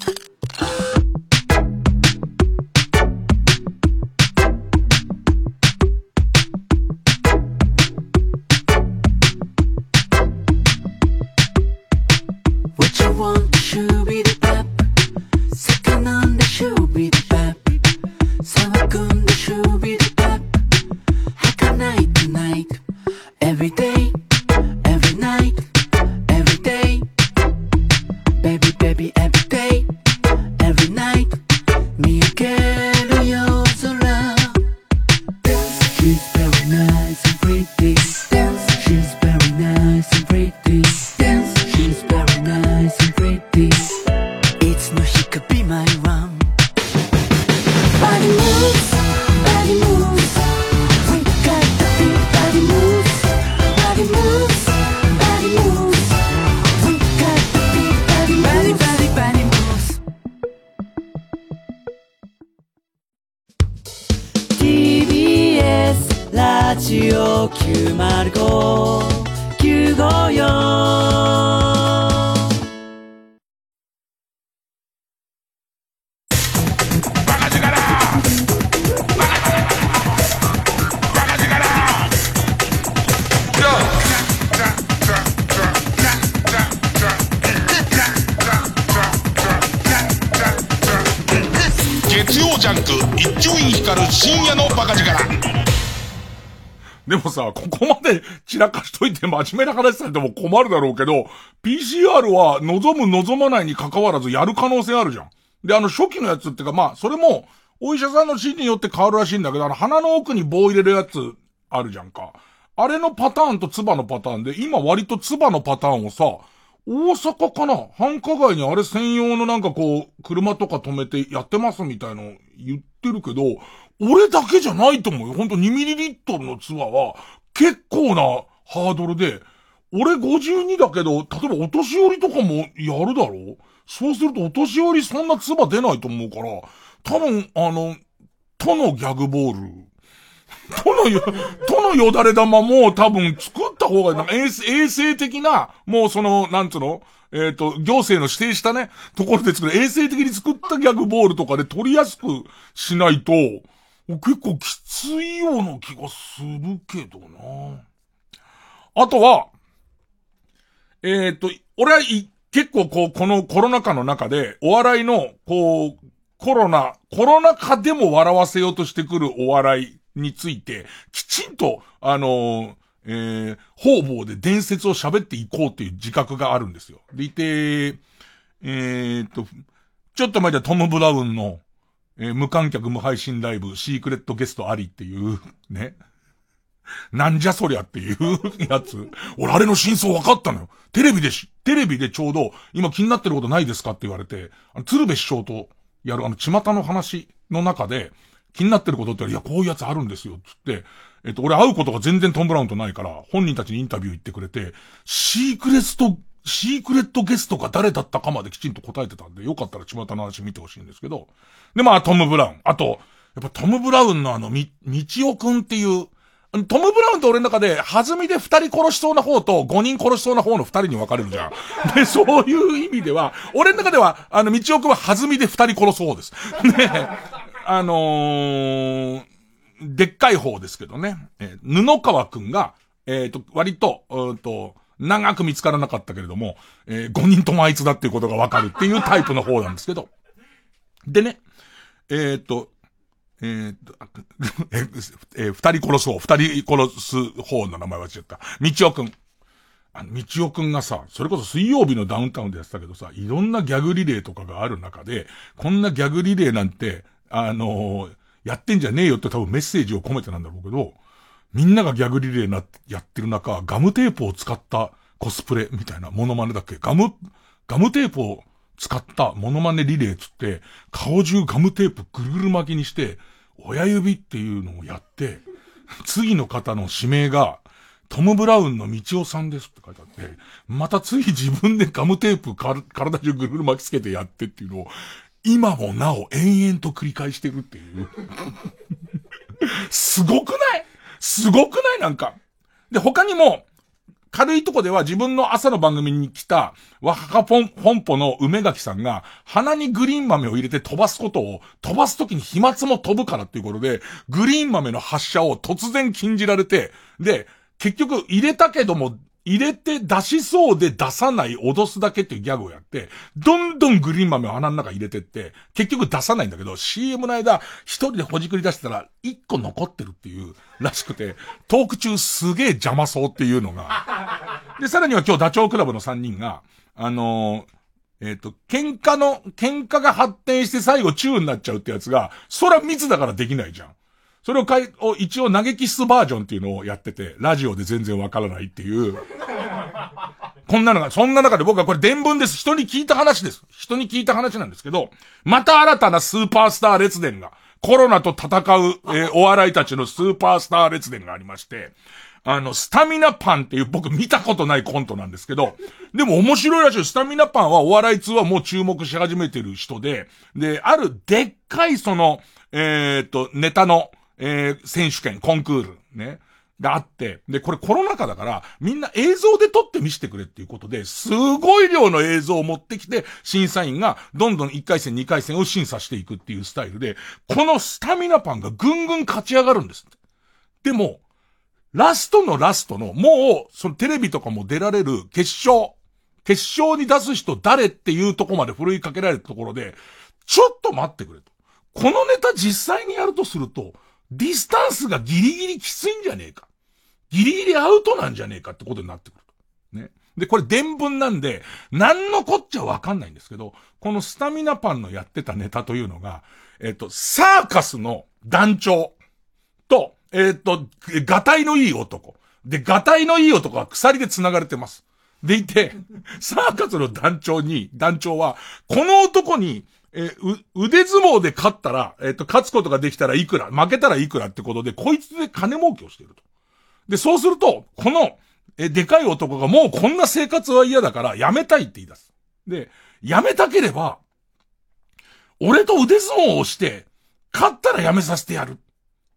真面目な話されても困るだろうけど、PCR は望む望まないに関わらずやる可能性あるじゃん。で、あの初期のやつってか、まあ、それも、お医者さんの指示によって変わるらしいんだけど、あの鼻の奥に棒入れるやつあるじゃんか。あれのパターンと唾のパターンで、今割と唾のパターンをさ、大阪かな？繁華街にあれ専用のなんかこう、車とか止めてやってますみたいの言ってるけど、俺だけじゃないと思うよ。ほんと2ミリリットルのツアは結構なハードルで、俺52だけど、例えばお年寄りとかもやるだろ？うそうするとお年寄りそんな唾出ないと思うから、多分、あの、都のギャグボール、都のよ、*laughs* 都のよだれ玉も多分作った方が、なんか衛生衛生的な、もうその、なんつうの？えっ、と、行政の指定したね、ところで作る、衛生的に作ったギャグボールとかで取りやすくしないと、結構きついような気がするけどな。あとは、えっ、と、俺は結構こう、このコロナ禍の中で、お笑いの、こう、コロナ、コロナ禍でも笑わせようとしてくるお笑いについて、きちんと、あのーえー、方々で伝説を喋っていこうっていう自覚があるんですよ。でいて、えー、っと、ちょっと前でトム・ブラウンの、えー無観客無配信ライブ、シークレットゲストありっていう、ね。なんじゃそりゃっていうやつ。俺あれの真相分かったのよ。テレビでし、テレビでちょうど、今気になってることないですかって言われて、あの、鶴瓶師匠とやるあの、巷の話の中で、気になってることって言われいや、こういうやつあるんですよ、つって、えっと、俺会うことが全然トム・ブラウンとないから、本人たちにインタビュー行ってくれて、シークレット、シークレットゲストが誰だったかまできちんと答えてたんで、よかったら巷の話見てほしいんですけど。で、まあ、トム・ブラウン。あと、やっぱトム・ブラウンのあの、み、みちおくんっていう、トム・ブラウンと俺の中で、弾みで二人殺しそうな方と五人殺しそうな方の二人に分かれるじゃん。で、*laughs* そういう意味では、俺の中では、あの、みちおくんは弾みで二人殺す方です。で、あのー、でっかい方ですけどね。えー布川くんが、えっ、と、割と、うーんと、長く見つからなかったけれども、えー、5人ともあいつだっていうことがわかるっていうタイプの方なんですけど。でね、えっ、と、えっ、と、*laughs* えーえ二人殺す方、二人殺す方の名前忘れちゃった。みちおくん。あの、みちおくんがさ、それこそ水曜日のダウンタウンでやってたけどさ、いろんなギャグリレーとかがある中で、こんなギャグリレーなんて、あのーやってんじゃねえよって多分メッセージを込めてなんだろうけど、みんながギャグリレーな、やってる中、ガムテープを使ったコスプレみたいなモノマネだっけ？ガム、ガムテープを使ったモノマネリレーつって、顔中ガムテープぐるぐる巻きにして、親指っていうのをやって、次の方の指名が、トム・ブラウンの道夫さんですって書いてあって、また次自分でガムテープか体中ぐるぐる巻きつけてやってっていうのを、今もなお延々と繰り返してるっていう。*laughs* すごくない？すごくない？なんか。で、他にも、軽いとこでは自分の朝の番組に来た、わはかポン、本舗の梅垣さんが、鼻にグリーン豆を入れて飛ばすことを、飛ばすときに飛沫も飛ぶからっていうことで、グリーン豆の発射を突然禁じられて、で、結局入れたけども、入れて出しそうで出さない脅すだけっていうギャグをやって、どんどんグリーン豆を鼻の中入れてって、結局出さないんだけど、CM の間、一人でほじくり出したら、一個残ってるっていう、らしくて、トーク中すげえ邪魔そうっていうのが。で、さらには今日ダチョウ倶楽部の3人が、あのーえっ、と、喧嘩の、喧嘩が発展して最後チューになっちゃうってやつが、そら密だからできないじゃん。それをかい、を一応投げキスバージョンっていうのをやってて、ラジオで全然わからないっていう。こんなのが、そんな中で僕はこれ伝聞です。人に聞いた話です。人に聞いた話なんですけど、また新たなスーパースター列伝が、コロナと戦う、えーお笑いたちのスーパースター列伝がありまして、あの、スタミナパンっていう僕見たことないコントなんですけど、でも面白いらしい。スタミナパンはお笑い通はもう注目し始めてる人で、で、あるでっかいその、えーっと、ネタの、えー選手権、コンクール、ね。があって、で、これコロナ禍だから、みんな映像で撮って見せてくれっていうことで、すごい量の映像を持ってきて、審査員がどんどん1回戦、2回戦を審査していくっていうスタイルで、このスタミナパンがぐんぐん勝ち上がるんです。でも、ラストのラストの、もう、そのテレビとかも出られる決勝、決勝に出す人誰っていうとこまでふるいかけられたところで、ちょっと待ってくれと。このネタ実際にやるとすると、ディスタンスがギリギリきついんじゃねえか。ギリギリアウトなんじゃねえかってことになってくる。ね。で、これ伝聞なんで、何のこっちゃわかんないんですけど、このスタミナパンのやってたネタというのが、えっ、と、サーカスの団長と、えっ、と、ガタイのいい男。で、ガタイのいい男は鎖で繋がれてます。でいて、サーカスの団長に、団長は、この男に、えーう、腕相撲で勝ったら、えっ、と、勝つことができたらいくら、負けたらいくらってことで、こいつで金儲けをしてると。で、そうすると、この、え、でかい男がもうこんな生活は嫌だから、やめたいって言い出す。で、やめたければ、俺と腕相撲をして、勝ったらやめさせてやる。っ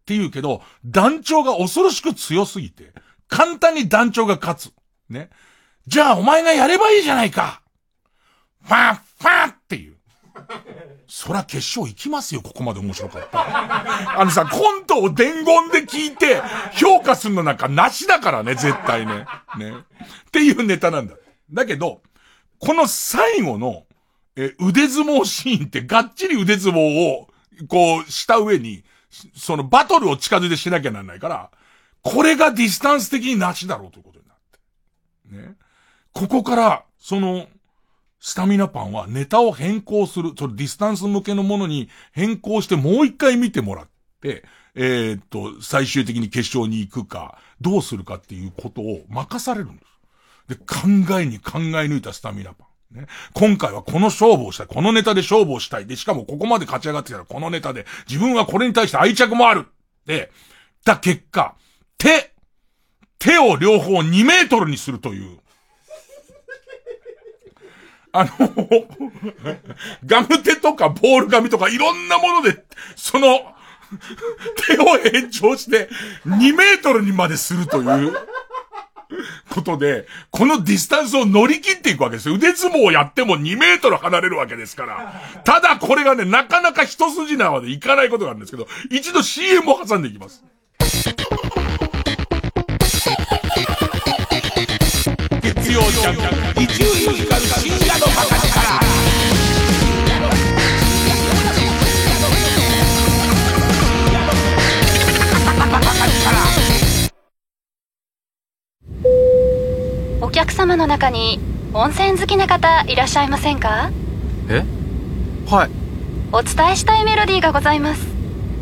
て言うけど、団長が恐ろしく強すぎて、簡単に団長が勝つ。ね。じゃあお前がやればいいじゃないか。ファン、ファン。そら決勝行きますよ、ここまで面白かった。あのさ、コントを伝言で聞いて、評価するのなんかなしだからね、絶対ね。ね。っていうネタなんだ。だけど、この最後の、え、腕相撲シーンってがっちり腕相撲を、こう、した上に、そのバトルを近づいてしなきゃならないから、これがディスタンス的になしだろうということになって。ね。ここから、その、スタミナパンはネタを変更する、そのディスタンス向けのものに変更してもう一回見てもらって、えーっと、最終的に決勝に行くか、どうするかっていうことを任されるんです。で、考えに考え抜いたスタミナパン。ね、今回はこの勝負をしたい。このネタで勝負をしたい。で、しかもここまで勝ち上がってきたらこのネタで、自分はこれに対して愛着もある。で、だ結果、手、手を両方2メートルにするという。あの、ガムテとかボール紙とかいろんなもので、その、手を延長して2メートルにまでするということで、このディスタンスを乗り切っていくわけですよ。腕相撲をやっても2メートル離れるわけですから。ただこれがね、なかなか一筋縄でいかないことがあるんですけど、一度 CM を挟んでいきます。月曜ジャンク、伊集院光深夜のバカ力。お客様の中に温泉好きな方いらっしゃいませんか？え？はい。お伝えしたいメロディーがございます。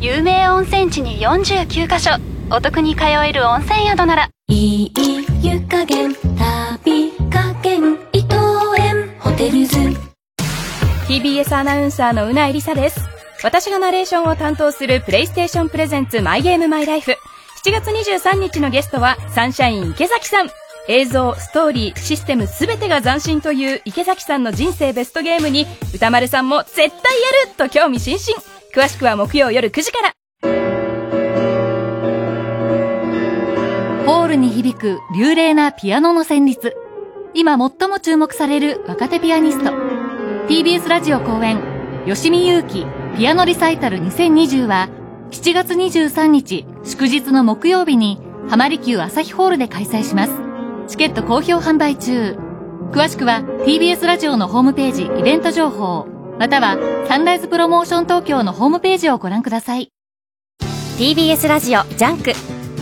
有名温泉地に49カ所。お得に通える温泉宿ならいい湯加減旅加減伊藤園ホテルズ。TBS アナウンサーのうなえりさです。私がナレーションを担当するプレイステーションプレゼンツマイゲームマイライフ。7月23日のゲストはサンシャイン池崎さん。映像、ストーリー、システムすべてが斬新という池崎さんの人生ベストゲームに歌丸さんも絶対やると興味津々。詳しくは木曜夜9時から。ホールに響く流麗なピアノの旋律。今最も注目される若手ピアニスト。TBS ラジオ公演、吉見祐希ピアノリサイタル2020は、7月23日祝日の木曜日に、浜離宮朝日ホールで開催します。チケット好評販売中。詳しくは TBS ラジオのホームページイベント情報、またはサンライズプロモーション東京のホームページをご覧ください。TBS ラジオジャンク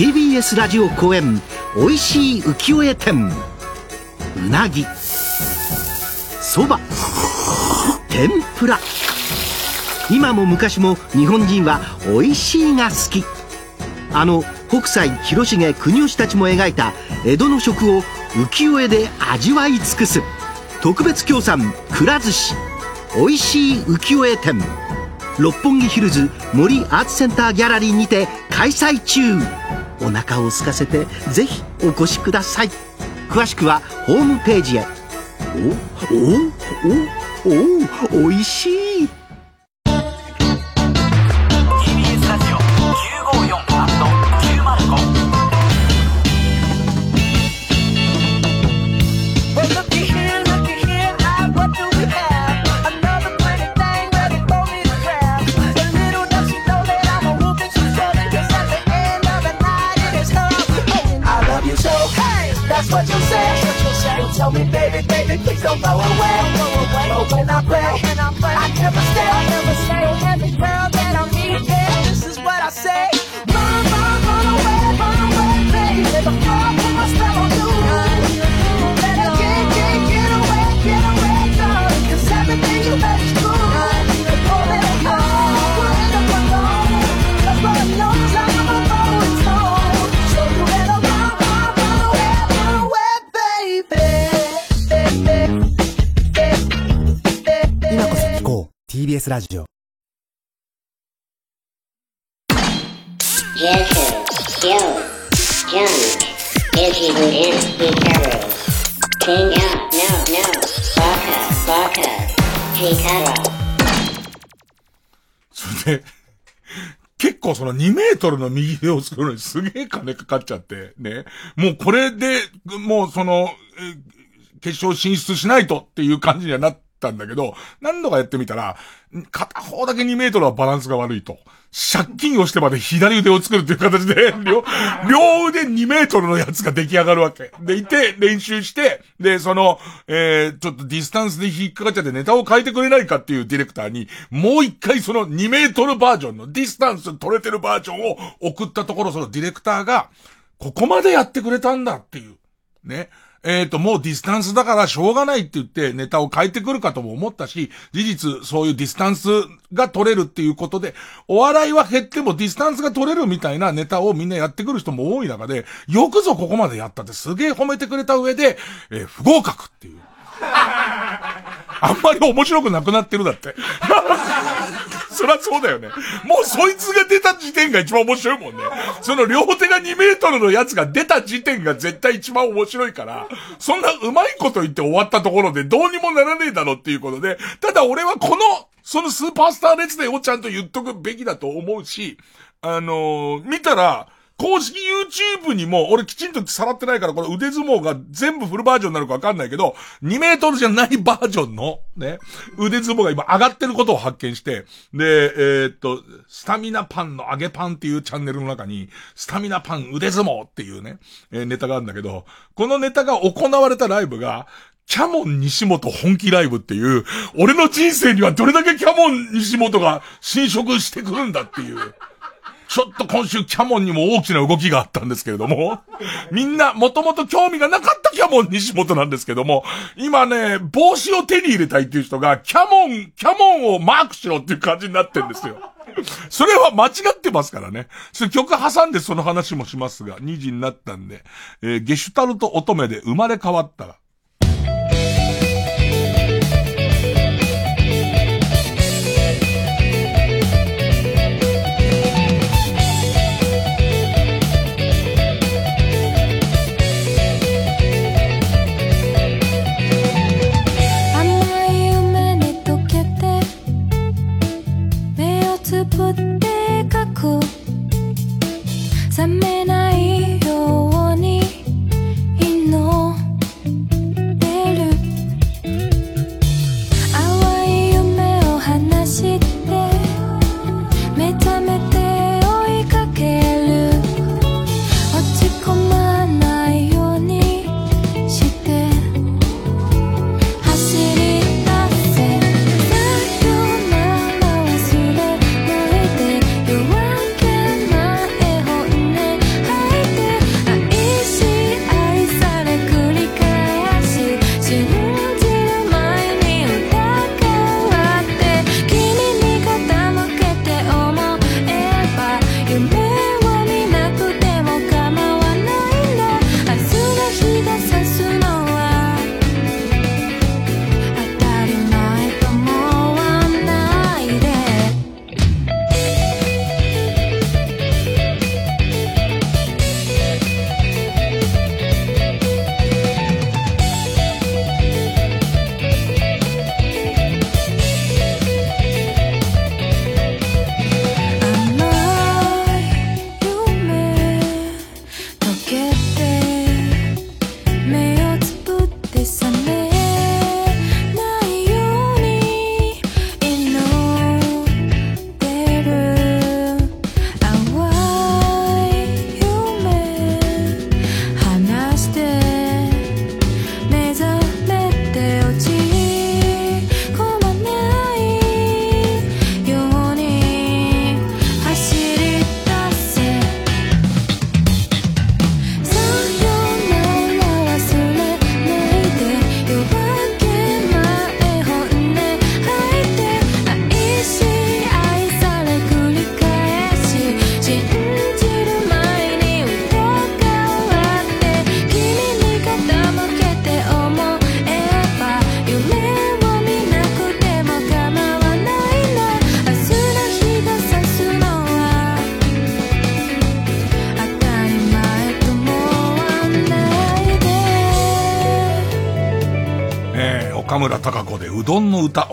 TBS ラジオ公演おいしい浮世絵展うなぎそば天ぷら。今も昔も日本人はおいしいが好き。あの北斎広重国吉たちも描いた江戸の食を浮世絵で味わい尽くす。特別協賛くら寿司。おいしい浮世絵展。六本木ヒルズ森アーツセンターギャラリーにて開催中。お腹を空かせてぜひお越しください。詳しくはホームページへ。お？お？お？お？お？いしい tell me, baby, baby, please don't go away. Oh, when I pray, I never stay, I never stay. Every girl that I meet, yeah, this is what I say. Run, run, run away, run away, baby. Before I put my spell on TBS ラジオそれで、結構その2メートルの右手を作るのにすげえ金かかっちゃって、ね。もうこれで、もうその、決勝進出しないとっていう感じにはなってたんだけど、何度かやってみたら、片方だけ2メートルはバランスが悪いと。借金をしてまで左腕を作るっていう形で、両、両腕2メートルのやつが出来上がるわけ。でいて、練習して、で、その、えー、ちょっとディスタンスで引っかかっちゃってネタを変えてくれないかっていうディレクターに、もう一回その2メートルバージョンのディスタンス取れてるバージョンを送ったところ、そのディレクターが、ここまでやってくれたんだっていう。ね。えっ、と、もうディスタンスだからしょうがないって言ってネタを変えてくるかとも思ったし、事実そういうディスタンスが取れるっていうことで、お笑いは減ってもディスタンスが取れるみたいなネタをみんなやってくる人も多い中で、よくぞここまでやったってすげえ褒めてくれた上で、えー不合格っていう。あんまり面白くなくなってるだって。そりゃそうだよね。もうそいつが出た時点が一番面白いもんね。その両手が2メートルのやつが出た時点が絶対一番面白いから、そんなうまいこと言って終わったところでどうにもならねえだろっていうことで、ただ俺はこの、そのスーパースター列伝をちゃんと言っとくべきだと思うし、あのー見たら、公式 YouTube にも、俺きちんとさらってないから、これ腕相撲が全部フルバージョンになるかわかんないけど、2メートルじゃないバージョンの、ね、腕相撲が今上がってることを発見して、で、えーっと、スタミナパンの揚げパンっていうチャンネルの中に、スタミナパン腕相撲っていうね、えーネタがあるんだけど、このネタが行われたライブが、キャモン西本本気ライブっていう、俺の人生にはどれだけキャモン西本が侵食してくるんだっていう。ちょっと今週キャモンにも大きな動きがあったんですけれども、*laughs* みんなもともと興味がなかったキャモン西本なんですけども、今ね、帽子を手に入れたいっていう人が、キャモン、キャモンをマークしろっていう感じになってんですよ。*laughs* それは間違ってますからね。それ曲挟んでその話もしますが、2時になったんで、えーゲシュタルト乙女で生まれ変わったら、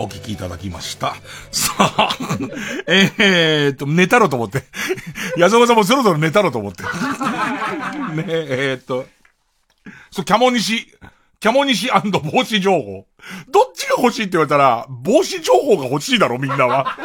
お聴きいただきました。さあ、*laughs* えーっと、寝たろうと思って。*laughs* 矢沢さんもそろそろ寝たろうと思って。*laughs* ねえ、えーっと、そう、キャモニシ、キャモニシ帽子情報。どっちが欲しいって言われたら、帽子情報が欲しいだろ、みんなは。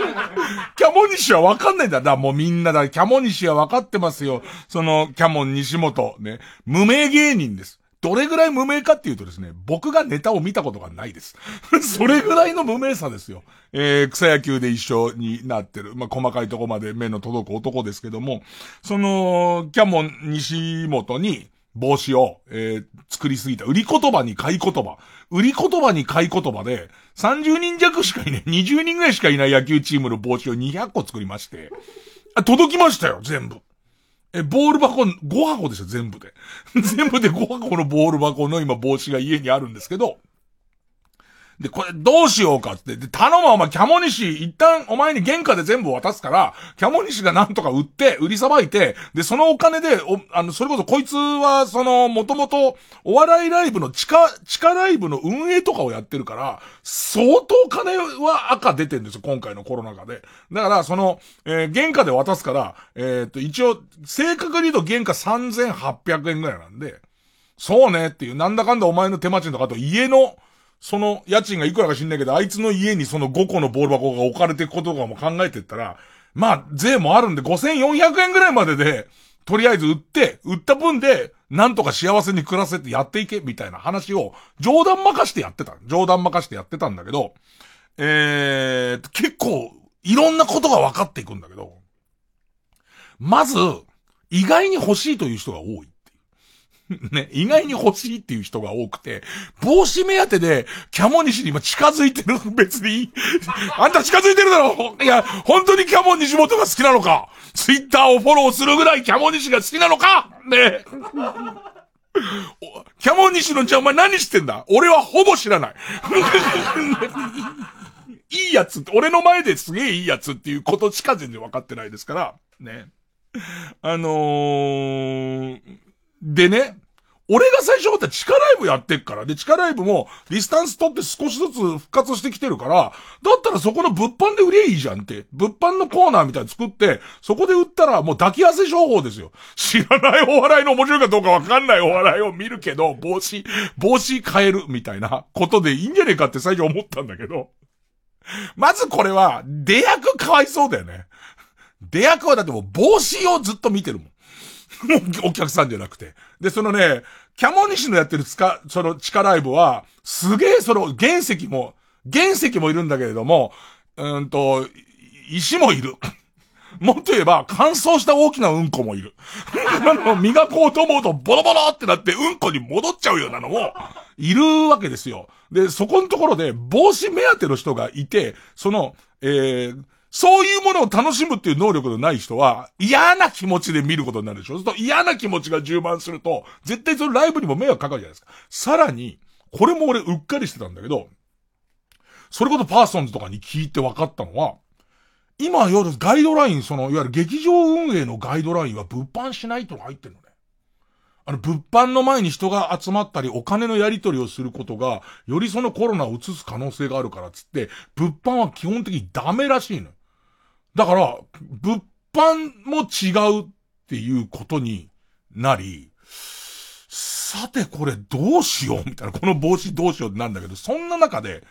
キャモニシはわかんないんだ。だもうみんなだ。キャモニシはわかってますよ。その、キャモン西本、ね。無名芸人です。どれぐらい無名かっていうとですね、僕がネタを見たことがないです。*laughs* それぐらいの無名さですよ。えー、草野球で一緒になってる。まあ、細かいとこまで目の届く男ですけども、その、キャモン西本に、帽子を、えー、作りすぎた。売り言葉に買い言葉。売り言葉に買い言葉で、30人弱しかいない、20人ぐらいしかいない野球チームの帽子を200個作りまして、あ、届きましたよ、全部。え、ボール箱5箱でしょ、全部で。*laughs* 全部で5箱のボール箱の今帽子が家にあるんですけど、で、これどうしようかって。で、頼むわお前、キャモニシ、一旦お前に原価で全部渡すから、キャモニシがなんとか売って、売りさばいて、で、そのお金で、お、あの、それこそこいつは、その、もともと、お笑いライブの地下、地下ライブの運営とかをやってるから、相当金は赤出てるんですよ、今回のコロナ禍で。だから、その、えー原価で渡すから、えーっと、一応、正確に言うと原価3800円ぐらいなんで、そうねっていう、なんだかんだお前の手間賃とかと家の、その家賃がいくらか知んないけど、あいつの家にその5個のボール箱が置かれていくこととかも考えてったら、まあ、税もあるんで5400円ぐらいまでで、とりあえず売って、売った分で、なんとか幸せに暮らせてやっていけ、みたいな話を、冗談まかしてやってた。冗談まかしてやってたんだけど、えー、結構、いろんなことが分かっていくんだけど、まず、意外に欲しいという人が多い。ね、意外に欲しいっていう人が多くて、帽子目当てで、キャモニシに今近づいてる、*laughs* 別に。あんた近づいてるだろ。いや、本当にキャモン西本が好きなのか。ツイッターをフォローするぐらいキャモン西が好きなのか。ね。キャモン西のじゃあお前何してんだ？俺はほぼ知らない。*laughs* いいやつ、俺の前ですげえいいやつっていうことしか全然分かってないですから、ね。あのー、でね、俺が最初思ったら地下ライブやってっから。で、地下ライブもディスタンス取って少しずつ復活してきてるから、だったらそこの物販で売りゃいいじゃんって。物販のコーナーみたいに作って、そこで売ったらもう抱き汗商法ですよ。*laughs* 知らないお笑いの面白いかどうかわかんないお笑いを見るけど、帽子、帽子変えるみたいなことでいいんじゃねえかって最初思ったんだけど。まずこれは、出役かわいそうだよね。出役はだってもう帽子をずっと見てるもん。も *laughs* うお客さんじゃなくて。で、そのね、キャモニシのやってるつか、その地下ライブは、すげえその原石も、原石もいるんだけれども、うんと、石もいる。*laughs* もっと言えば、乾燥した大きなうんこもいる。*laughs* あの、磨こうと思うとボロボロってなってうんこに戻っちゃうようなのも、いるわけですよ。で、そこのところで、帽子目当ての人がいて、その、えー、そういうものを楽しむっていう能力のない人は、嫌な気持ちで見ることになるでしょ？そうすると嫌な気持ちが充満すると、絶対そのライブにも迷惑かかるじゃないですか。さらに、これも俺うっかりしてたんだけど、それこそパーソンズとかに聞いて分かったのは、今夜ガイドライン、その、いわゆる劇場運営のガイドラインは物販しないと入ってるのね。あの、物販の前に人が集まったり、お金のやり取りをすることが、よりそのコロナを移す可能性があるからっつって、物販は基本的にダメらしいのよ。だから、物販も違うっていうことになり、さてこれどうしようみたいな、この帽子どうしようってなんだけど、そんな中で、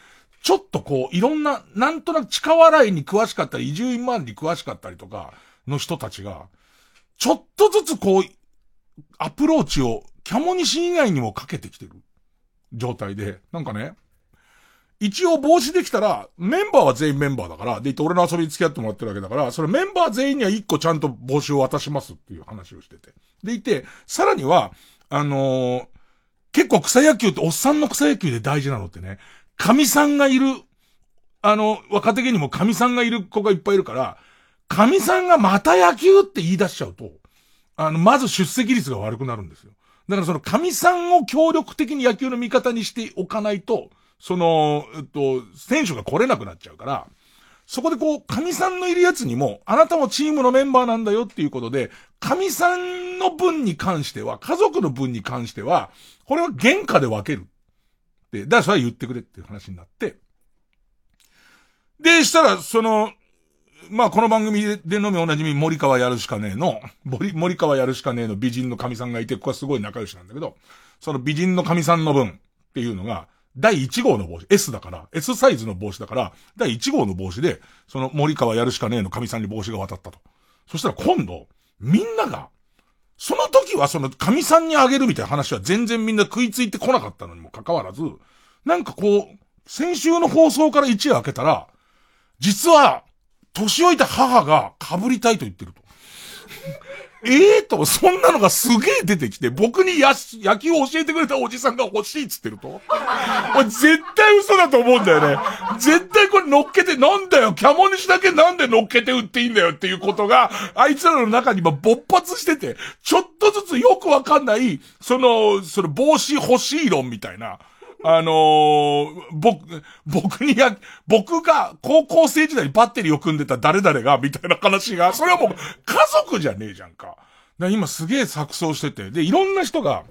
ちょっとこう、いろんな、なんとなく地下笑いに詳しかったり、移住万に詳しかったりとか、の人たちが、ちょっとずつこう、アプローチを、キャモニシン以外にもかけてきてる状態で、なんかね、一応帽子できたら、メンバーは全員メンバーだから、で、言って俺の遊びに付き合ってもらってるわけだから、それメンバー全員には一個ちゃんと帽子を渡しますっていう話をしてて。でいて、さらには、あのー結構草野球っておっさんの草野球で大事なのってね、神さんがいる、あの、若手芸にも神さんがいる子がいっぱいいるから、神さんがまた野球って言い出しちゃうと、あの、まず出席率が悪くなるんですよ。だからその神さんを協力的に野球の味方にしておかないと、その、えっと、選手が来れなくなっちゃうから、そこでこう、神さんのいるやつにも、あなたもチームのメンバーなんだよっていうことで、神さんの分に関しては、家族の分に関しては、これは原価で分ける。で、だからそれは言ってくれっていう話になって、で、したら、その、まあ、この番組でのみおなじみ森川やるしかねえの、森、森川やるしかねえの美人の神さんがいて、ここはすごい仲良しなんだけど、その美人の神さんの分っていうのが、第1号の帽子、S だから、S サイズの帽子だから、第1号の帽子で、その森川やるしかねえの神さんに帽子が渡ったと。そしたら今度、みんなが、その時はその神さんにあげるみたいな話は全然みんな食いついてこなかったのにもかかわらず、なんかこう、先週の放送から一夜明けたら、実は、年老いた母が被りたいと言ってると。ええと、そんなのがすげえ出てきて、僕にや、野球を教えてくれたおじさんが欲しいっつってると？俺絶対嘘だと思うんだよね。絶対これ乗っけて、なんだよ、キャモニシだけなんで乗っけて売っていいんだよっていうことが、あいつらの中に今勃発してて、ちょっとずつよくわかんない、その、その帽子欲しい論みたいな。あのー、僕、僕にや、僕が高校生時代にバッテリーを組んでた誰々が、みたいな話が、それはもう家族じゃねえじゃんか。か今すげえ錯綜してて、で、いろんな人が、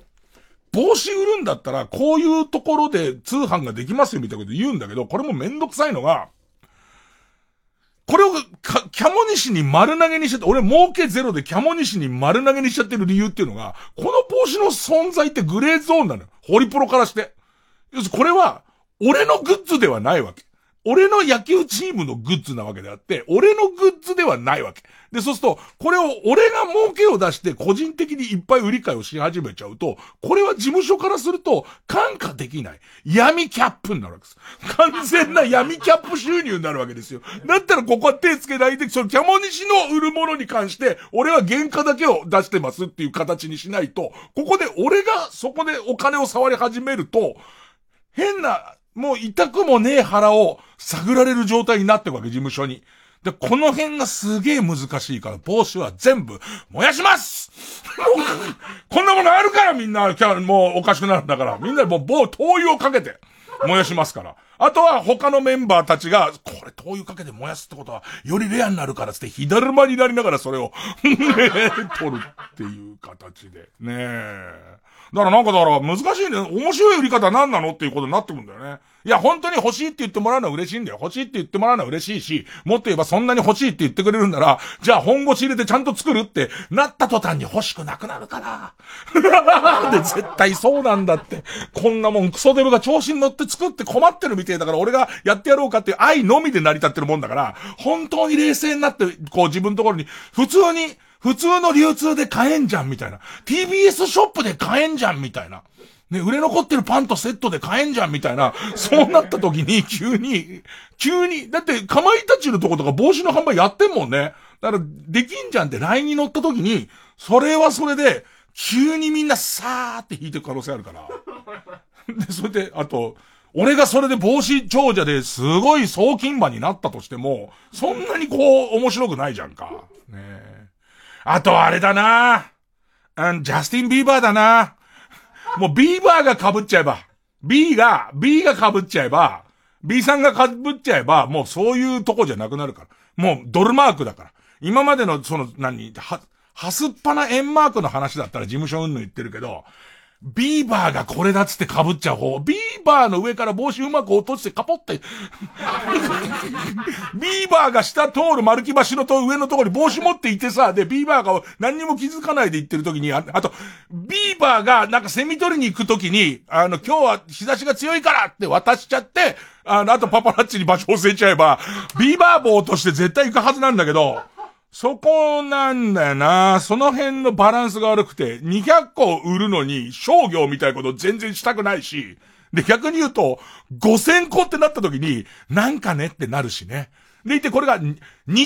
帽子売るんだったら、こういうところで通販ができますよみたいなこと言うんだけど、これもめんどくさいのが、これをか、キャモニシに丸投げにしちゃって、俺儲けゼロでキャモニシに丸投げにしちゃってる理由っていうのが、この帽子の存在ってグレーゾーンなのよ。ホリプロからして。要するにこれは、俺のグッズではないわけ。俺の野球チームのグッズなわけであって、俺のグッズではないわけ。で、そうすると、これを俺が儲けを出して個人的にいっぱい売り買いをし始めちゃうと、これは事務所からすると、感化できない。闇キャップになるわけです。完全な闇キャップ収入になるわけですよ。だったらここは手つけないで、そのキャモニシの売るものに関して、俺は原価だけを出してますっていう形にしないと、ここで俺がそこでお金を触り始めると、変な、もう痛くもねえ腹を探られる状態になってるわけ、事務所に。で、この辺がすげえ難しいから、帽子は全部燃やします *laughs* こんなものあるからみんな、もうおかしくなるんだから、みんなもう棒、灯油をかけて燃やしますから。あとは他のメンバーたちが、これ灯油かけて燃やすってことは、よりレアになるからつって、左間になりながらそれを、*laughs* 取るっていう形で。ねえ。だからなんかだから難しいね。面白い売り方何なのっていうことになってくるんだよね。いや、本当に欲しいって言ってもらうのは嬉しいんだよ。欲しいって言ってもらうのは嬉しいし、もっと言えばそんなに欲しいって言ってくれるんなら、じゃあ本腰入れてちゃんと作るってなった途端に欲しくなくなるから。で、絶対そうなんだって。こんなもんクソデブが調子に乗って作って困ってるみてえだから俺がやってやろうかっていう愛のみで成り立ってるもんだから、本当に冷静になって、こう自分のところに、普通に、普通の流通で買えんじゃんみたいな。TBS ショップで買えんじゃんみたいな。ね、売れ残ってるパンとセットで買えんじゃんみたいな。そうなった時に、*laughs* 急に、急に、だって、かまいたちのとことか帽子の販売やってんもんね。だから、できんじゃんって LINE に乗った時に、それはそれで、急にみんなさーって引いてる可能性あるから。で、それで、あと、俺がそれで帽子長者ですごい送金馬になったとしても、そんなにこう、面白くないじゃんか。ねえあとあれだなうん、ジャスティン・ビーバーだなもうビーバーが被っちゃえば、B が、B が被っちゃえば、B さんが被っちゃえば、もうそういうとこじゃなくなるから。もうドルマークだから。今までのその、何、は、はすっぱな円マークの話だったら事務所うんぬ言ってるけど、ビーバーがこれだっつって被っちゃう方。ビーバーの上から帽子うまく落としてカポって。*laughs* ビーバーが下通る丸木橋のと上のところに帽子持っていてさ、で、ビーバーが何にも気づかないで行ってる時に、ああと、ビーバーがなんかセミ取りに行く時に、あの、今日は日差しが強いからって渡しちゃって、あの、あとパパラッチに場所教えちゃえば、ビーバー帽として絶対行くはずなんだけど、そこなんだよな。その辺のバランスが悪くて、200個売るのに商業みたいなこと全然したくないし、で、逆に言うと、5000個ってなった時に、なんかねってなるしね。でいて、これが2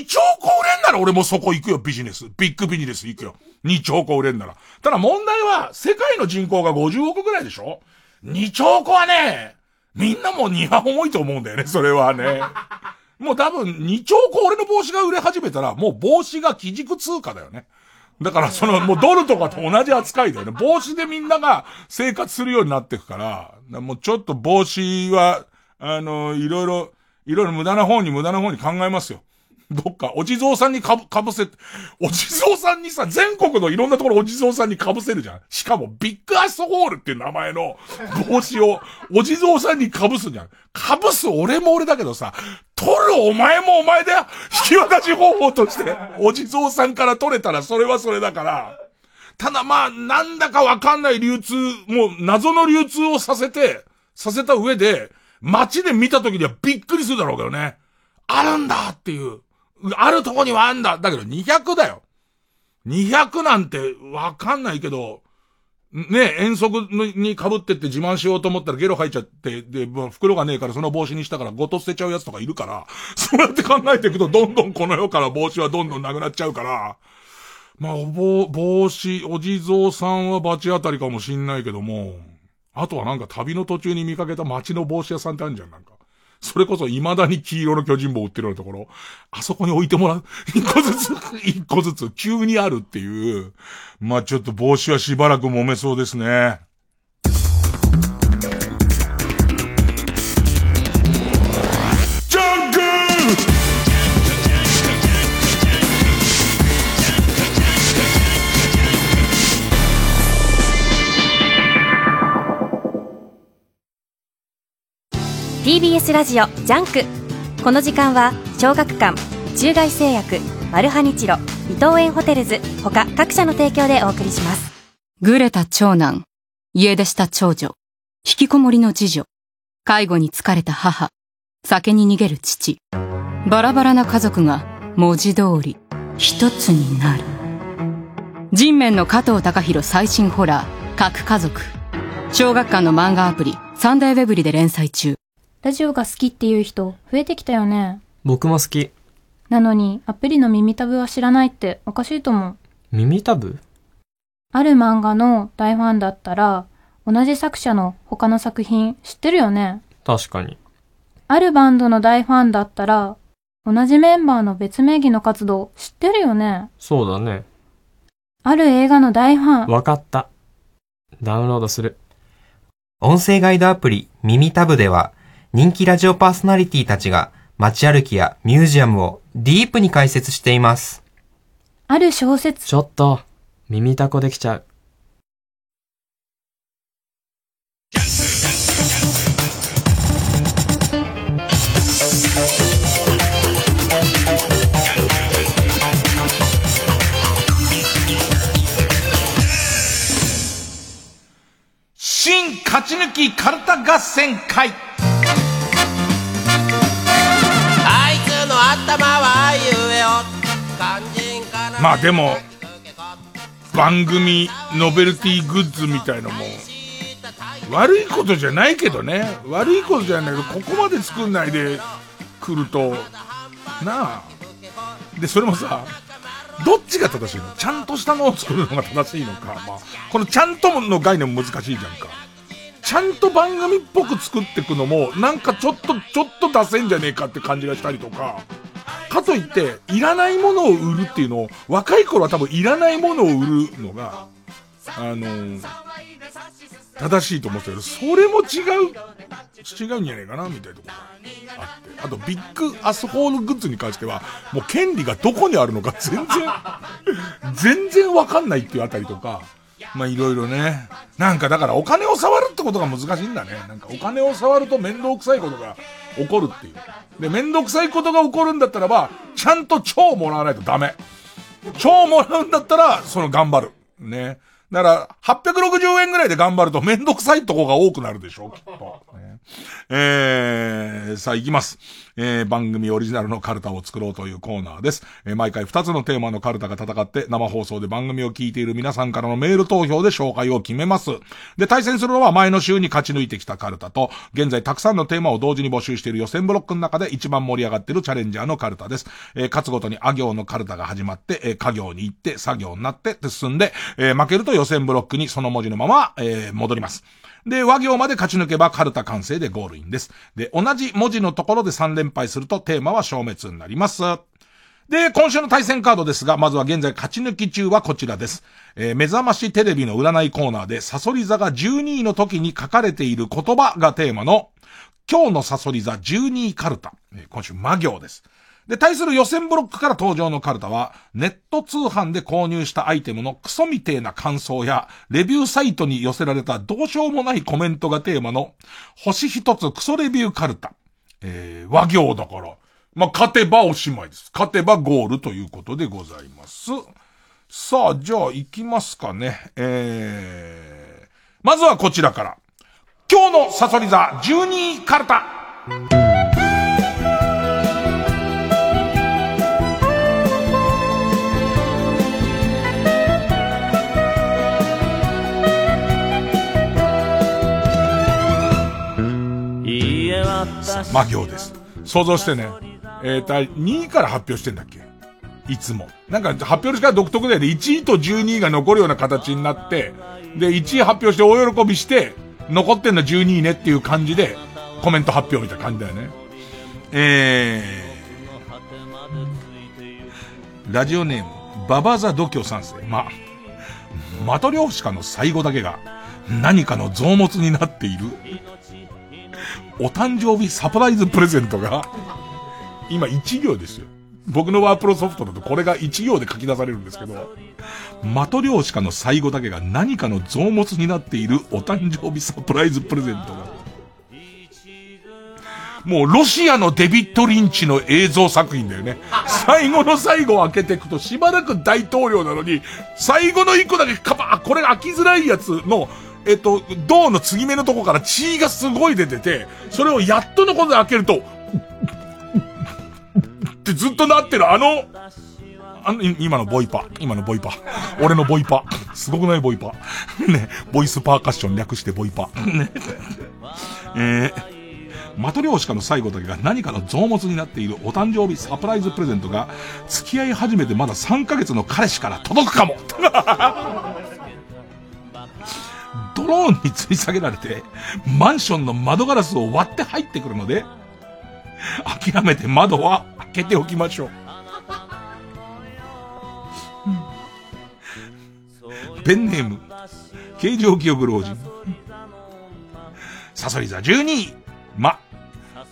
兆個売れんなら俺もそこ行くよ、ビジネス。ビッグビジネス行くよ。2兆個売れんなら。ただ問題は、世界の人口が50億ぐらいでしょ ?2 兆個はね、みんなもう荷が重いと思うんだよね、それはね。もう多分二兆個俺の帽子が売れ始めたら、もう帽子が基軸通貨だよね。だからその、もうドルとかと同じ扱いだよね。帽子でみんなが生活するようになっていく、からもうちょっと帽子は、あの、いろいろ、いろいろ無駄な方に無駄な方に考えますよ。*laughs* どっか、お地蔵さんにかぶ、かぶせ、お地蔵さんにさ、全国のいろんなところお地蔵さんにかぶせるじゃん。しかも、ビッグアスホールっていう名前の帽子を、お地蔵さんにかぶすじゃん。かぶす俺も俺だけどさ、取るお前もお前だよ引き渡し方法として、お地蔵さんから取れたらそれはそれだから。ただまあ、なんだかわかんない流通、もう謎の流通をさせて、させた上で、街で見た時にはびっくりするだろうけどね。あるんだっていう。あるとこにはあんだ。だけど200だよ。200なんてわかんないけど、ね、遠足に被ってって自慢しようと思ったらゲロ吐いちゃって、で、袋がねえからその帽子にしたからごと捨てちゃうやつとかいるから、*laughs* そうやって考えていくとどんどんこの世から帽子はどんどんなくなっちゃうから、まあ、おぼ、帽子、お地蔵さんは罰当たりかもしんないけども、あとはなんか旅の途中に見かけた街の帽子屋さんってあるじゃん、なんか。それこそ未だに黄色の巨人棒売ってるようなところ、あそこに置いてもらう。*laughs* 一個ずつ、*laughs* 一個ずつ、急にあるっていう。まあちょっと帽子はしばらく揉めそうですね。TBS ラジオジャンクこの時間は小学館中外製薬マルハニチロ伊藤園ホテルズ他各社の提供でお送りしますぐれた長男、家出した長女、引きこもりの次女、介護に疲れた母、酒に逃げる父。バラバラな家族が文字通り一つになる。人面の加藤隆弘最新ホラー、核家族。小学館の漫画アプリ、サンデーウェブリで連載中。ラジオが好きっていう人増えてきたよね。僕も好き。なのにアプリの耳タブは知らないっておかしいと思う。耳タブ？ある漫画の大ファンだったら、同じ作者の他の作品知ってるよね。確かに。あるバンドの大ファンだったら、同じメンバーの別名義の活動知ってるよね。そうだね。ある映画の大ファン。わかった。ダウンロードする。音声ガイドアプリ耳タブでは人気ラジオパーソナリティたちが街歩きやミュージアムをディープに解説しています。ある小説。ちょっと、耳タコできちゃう。新勝ち抜きカルタ合戦会の頭はあいうえお肝心かなまあでも、番組ノベルティグッズみたいのも、悪いことじゃないけどね。悪いことじゃないけど、ここまで作んないで来ると、なあ。で、それもさ、どっちが正しいの？ちゃんとしたのを作るのが正しいのか。まあ、このちゃんとの概念も難しいじゃんか。ちゃんと番組っぽく作っていくのも、なんかちょっと、ちょっと出せんじゃねえかって感じがしたりとか。かといって、いらないものを売るっていうのを、若い頃は多分いらないものを売るのが、あのー正しいと思ってたけど、それも違う、違うんじゃないかな、みたいなところがあって。あと、ビッグアスホールグッズに関しては、もう権利がどこにあるのか全然、全然わかんないっていうあたりとか、まあいろいろね。なんかだからお金を触るってことが難しいんだね。なんかお金を触ると面倒くさいことが起こるっていう。で、面倒くさいことが起こるんだったらば、ちゃんと超もらわないとダメ。超もらうんだったら、その頑張る。ね。だから、860円ぐらいで頑張ると面倒くさいとこが多くなるでしょ、きっと。ねえー、さあ行きます。えー、番組オリジナルのカルタを作ろうというコーナーです。えー、毎回2つのテーマのカルタが戦って生放送で番組を聞いている皆さんからのメール投票で紹介を決めます。で、対戦するのは前の週に勝ち抜いてきたカルタと、現在たくさんのテーマを同時に募集している予選ブロックの中で一番盛り上がっているチャレンジャーのカルタです。えー、勝つごとにあ行のカルタが始まって、えー、家行に行って、作業になって、進んで、えー、負けると予選ブロックにその文字のまま、えー、戻ります。で、和行まで勝ち抜けばカルタ完成でゴールインです。で、同じ文字のところで3連敗するとテーマは消滅になります。で、今週の対戦カードですが、まずは現在勝ち抜き中はこちらです。えー目覚ましテレビの占いコーナーで、サソリ座が12位の時に書かれている言葉がテーマの、今日のサソリ座12位カルタ。えー今週魔行です。で、対する予選ブロックから登場のカルタは、ネット通販で購入したアイテムのクソみてえな感想や、レビューサイトに寄せられたどうしようもないコメントがテーマの、星一つクソレビューカルタ。えー、和行だから、まあ、勝てばおしまいです。勝てばゴールということでございます。さあ、じゃあ行きますかね。えー、まずはこちらから。今日のサソリ座12位カルタ。魔行です。想像してね。えーと、2位から発表してんだっけいつも。なんか発表の仕方独特だよね。1位と12位が残るような形になって、で、1位発表して大喜びして、残ってんの12位ねっていう感じで、コメント発表みたいな感じだよね。えー、ラジオネーム、ババザ度胸三世。ま、マトリョーシカの最後だけが、何かの増物になっている。お誕生日サプライズプレゼントが、今1行ですよ。僕のワープロソフトだとこれが1行で書き出されるんですけど、マトリョーシカの最後だけが何かの増物になっているお誕生日サプライズプレゼントが。もうロシアのデビッド・リンチの映像作品だよね。最後の最後を開けていくとしばらく大統領なのに、最後の一個だけカバー、これ開きづらいやつの、えっと、銅の継ぎ目のとこから血がすごい出てて、それをやっとのことで開けると、ってずっとなってるあの、あの、今のボイパ。今のボイパ。俺のボイパ。すごくないボイパ。*laughs* ね。ボイスパーカッション略してボイパ。*laughs* ね。えー、マトリョーシカの最後だけが何かの増物になっているお誕生日サプライズプレゼントが、付き合い始めてまだ3ヶ月の彼氏から届くかも *laughs* ドローンに吊り下げられて、マンションの窓ガラスを割って入ってくるので、諦めて窓は開けておきましょう。ペンネーム、形状記憶老人。サソリ座12位。ま、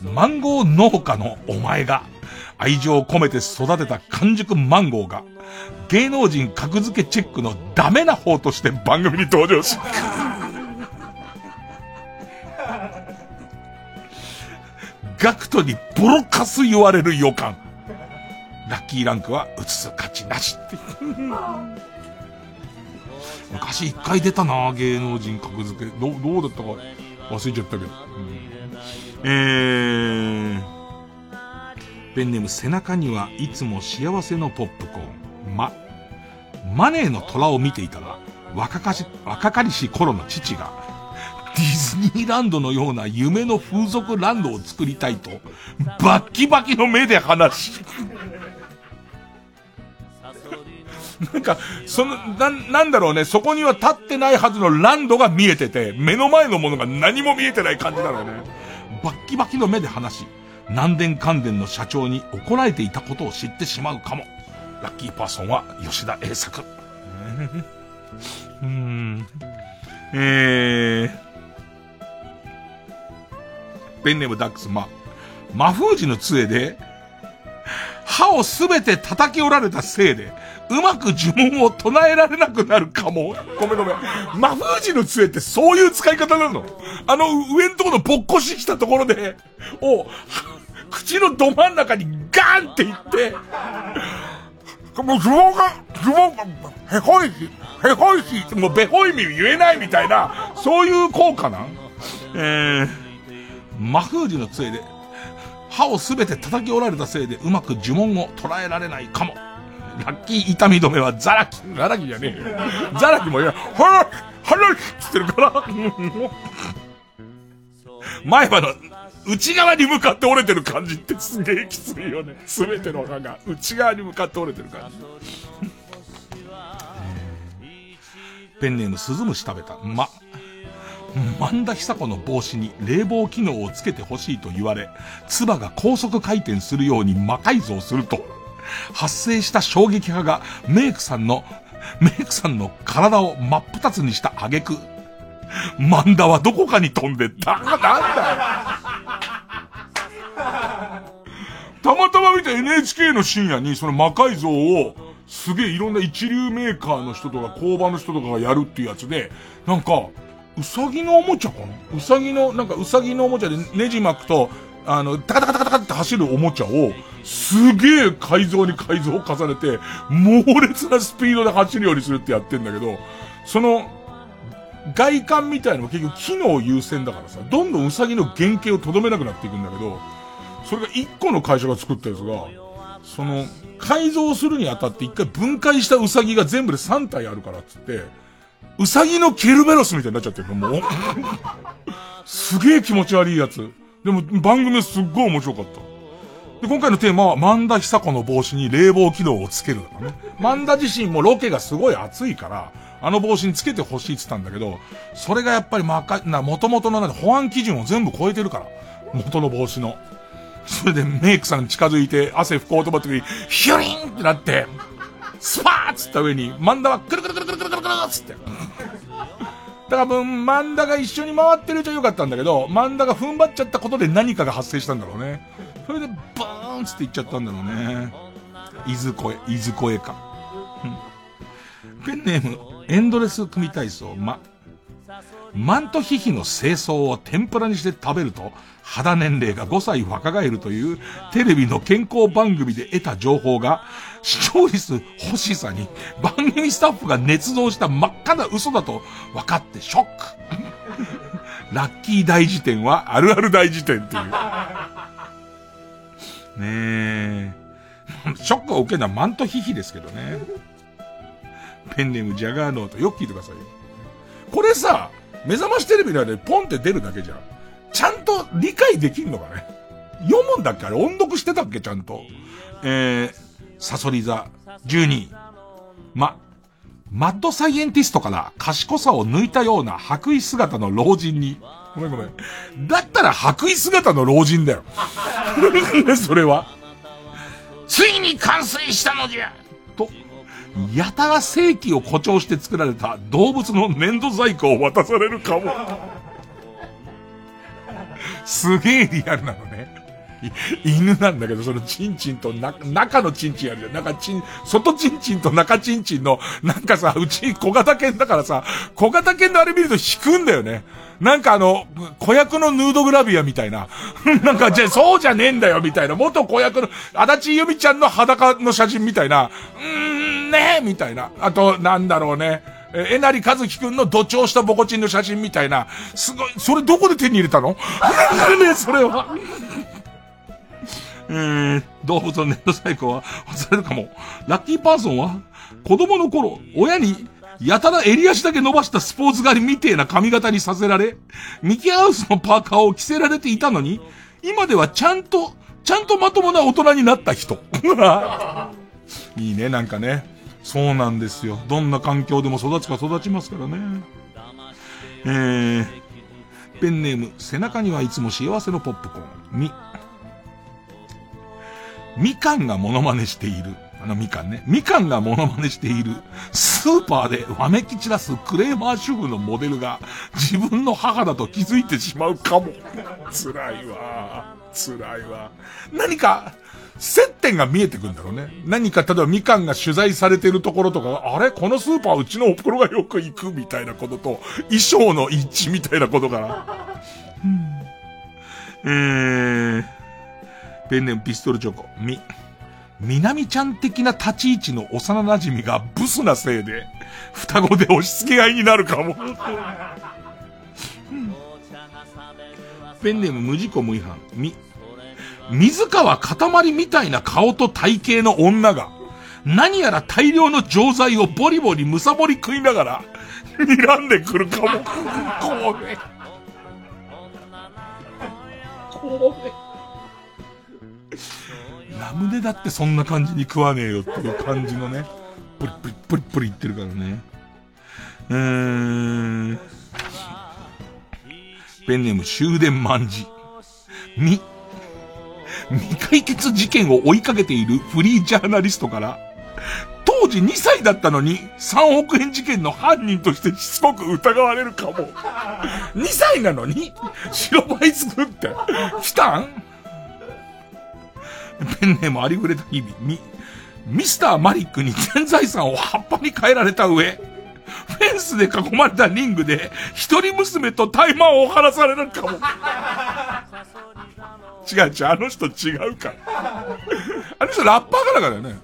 マンゴー農家のお前が、愛情を込めて育てた完熟マンゴーが、芸能人格付けチェックのダメな方として番組に登場し、ガクトにボロカス言われる予感。ラッキーランクは映す価値なしって。昔一回出たな芸能人格付け。どう、どうだったか忘れちゃったけど。うん、えー、ペンネーム背中にはいつも幸せのポップコーン。ま、マネーの虎を見ていたら、若かし、若かりし頃の父が、ディズニーランドのような夢の風俗ランドを作りたいと、バッキバキの目で話し、*laughs* なんか、その、な、なんだろうね、そこには立ってないはずのランドが見えてて、目の前のものが何も見えてない感じなのよね。バッキバキの目で話し、南電関電の社長に怒られていたことを知ってしまうかも。ラッキーパーソンは吉田栄作。*laughs* うん。えー。ペンネームダックス、ま、魔封じの杖で、歯をすべて叩き折られたせいで、うまく呪文を唱えられなくなるかも。ごめんごめん。魔封じの杖ってそういう使い方なの？あの上のところのぼっこししたところで、を、口のど真ん中にガーンっていって、もう呪文が、呪文が、へこいし、へこいし、もうべほいみ言えないみたいな、そういう効果なん？えー、魔封じの杖で、歯をすべて叩き折られたせいでうまく呪文を捉えられないかも。ラッキー痛み止めはザラキ。ザラキじゃねえよ。ザラキもいや、はら、はらっつってるから。*laughs* 前歯の内側に向かって折れてる感じってすげえきついよね。すべての歯が内側に向かって折れてる感じ。*laughs* ペンネームスズムシ食べた。ま、万田久子の帽子に冷房機能をつけてほしいと言われ、唾が高速回転するように魔改造すると、発生した衝撃波がメイクさんの、メイクさんの体を真っ二つにした挙句、万田はどこかに飛んでった。なんだよ。たまたま見た NHK の深夜にその魔改造を、すげえいろんな一流メーカーの人とか工場の人とかがやるっていうやつで、なんか、うさぎのおもちゃかな？うさぎの、なんかうさぎのおもちゃでネジ巻くと、あの、タカタカタカタカって走るおもちゃを、すげえ改造に改造を重ねて、猛烈なスピードで走るようにするってやってんだけど、その、外観みたいなのも結局機能優先だからさ、どんどんウサギの原型をとどめなくなっていくんだけど、それが一個の会社が作ったやつが、その、改造するにあたって一回分解したウサギが全部で3体あるからっつって、ウサギのケルベロスみたいになっちゃってる、もう。*laughs* すげえ気持ち悪いやつ。でも番組すっごい面白かった。で、今回のテーマは、万田久子の帽子に冷房機能をつけるだからね。万田自身もロケがすごい暑いから、あの帽子につけてほしいって言ったんだけど、それがやっぱりまか、な、元々のなんか保安基準を全部超えてるから。元の帽子の。それでメイクさん近づいて汗拭こうと思った時に、ヒュリンってなって、スパーッつった上に、マンダはくるくるくるくるくるくるくるつって。だから分、マンダが一緒に回ってるうちはよかったんだけど、マンダが踏ん張っちゃったことで何かが発生したんだろうね。それで、バーンつっていっちゃったんだろうね。伊豆声、伊豆声か。うんペンネーム、エンドレス組体操、ま。マントヒヒの清掃を天ぷらにして食べると、肌年齢が5歳若返るというテレビの健康番組で得た情報が、視聴率欲しさに番組スタッフが捏造した真っ赤な嘘だと分かってショック。*laughs* ラッキー大辞典はあるある大辞典っていう。ねえ。ショックを受けるのはマントヒヒですけどね。ペンネームジャガーノート。よく聞いてください。これさ、目覚ましテレビの間でポンって出るだけじゃん。ちゃんと理解できんのかね？読むんだっけあれ？音読してたっけ？ちゃんと。えー、サソリ座12。ま、マッドサイエンティストから賢さを抜いたような白衣姿の老人に。ごめんごめん。だったら白衣姿の老人だよ。*laughs* それは。ついに完成したのじゃと、やたら正規を誇張して作られた動物の粘土細工を渡されるかも。すげえリアルなのね。犬なんだけど、そのチンチンとな、中のチンチンあるじゃん。中チン、外チンチンと中チンチンの、なんかさ、うち小型犬だからさ、小型犬のあれ見ると引くんだよね。なんかあの、子役のヌードグラビアみたいな。*laughs* なんか、じゃ、そうじゃねえんだよ、みたいな。元子役の、足立由美ちゃんの裸の写真みたいな。うーん、ねえ、みたいな。あと、なんだろうね。え、えなりかずきくんの土調したボコチンの写真みたいな。すごい、それどこで手に入れたの？ねそれは。えー、動物のネットサイコは忘れるかも。ラッキーパーソンは子供の頃、親にやたら襟足だけ伸ばしたスポーツ狩りみてえな髪型にさせられ、ミキハウスのパーカーを着せられていたのに、今ではちゃんと、ちゃんとまともな大人になった人。*laughs* いいね、なんかね。そうなんですよ。どんな環境でも育つか育ちますからね。えー、ペンネーム、背中にはいつも幸せのポップコーン。み、みかんがモノマネしている。あのみかんね。みかんがモノマネしている。スーパーでわめき散らすクレーマー主婦のモデルが自分の母だと気づいてしまうかも。*laughs* 辛いわ。辛いわ。何か、接点が見えてくんだろうね。何か、例えばみかんが取材されてるところとか、あれ？このスーパーうちのお袋がよく行くみたいなことと、衣装の一致みたいなことが。うん、えー、ペンネームピストルチョコ、み。みなみちゃん的な立ち位置の幼馴染がブスなせいで、双子で押し付け合いになるかも。ペンネーム無事故無違反、み。水川かたまりみたいな顔と体型の女が、何やら大量の錠剤をボリボリむさぼり食いながら、睨んでくるかも。これ。これ。ラムネだってそんな感じに食わねえよっていう感じのね。プリプリプリプリ言ってるからね。うーん。ペンネーム終電万事。み、未解決事件を追いかけているフリージャーナリストから、当時2歳だったのに3億円事件の犯人としてしつこく疑われるかも。2歳なのに白バイ作って、来たん？ペンネームありふれた日々、ミ、ミスターマリックに全財産を葉っぱに変えられた上、フェンスで囲まれたリングで、一人娘とタイマーを張らされるかも。違う違う、あの人違うから。*laughs* あの人ラッパーかだからね。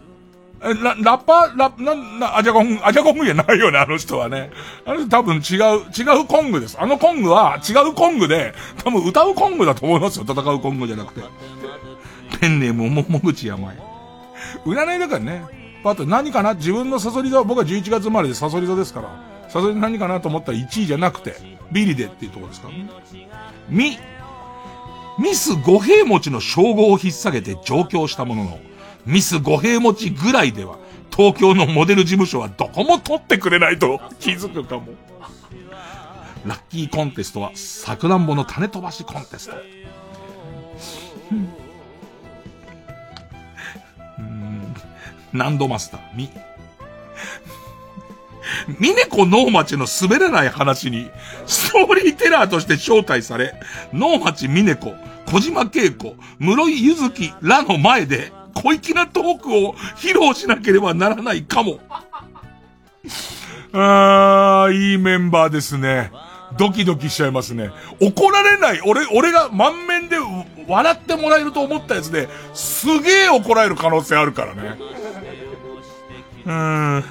えララッパー、ラな、な、アジャコング、アジャコングじゃないよね、あの人はね。あの人多分違う、違うコングです。あのコングは違うコングで、多分歌うコングだと思いますよ、戦うコングじゃなくて。ペンネーム、も、もぐちやまい。占いだからね。パッと何かな？自分のサソリ座、僕は11月生まれでサソリ座ですから。サソリ何かなと思ったら1位じゃなくて、ビリでっていうところですか？らね。ミ、ミス五平餅の称号を引っ提げて上京したものの、ミス五平餅ぐらいでは、東京のモデル事務所はどこも取ってくれないと気づくかも。ラッキーコンテストは、さくらんぼの種飛ばしコンテスト。うんナンドマスター、み、ミネコノーマチの滑らない話に、ストーリーテラーとして招待され、ノーマチミネコ、小島恵子、室井ゆずきらの前で、小粋なトークを披露しなければならないかも。あー、いいメンバーですね。ドキドキしちゃいますね。怒られない。俺、俺が満面で笑ってもらえると思ったやつで、すげえ怒られる可能性あるからね。うーん。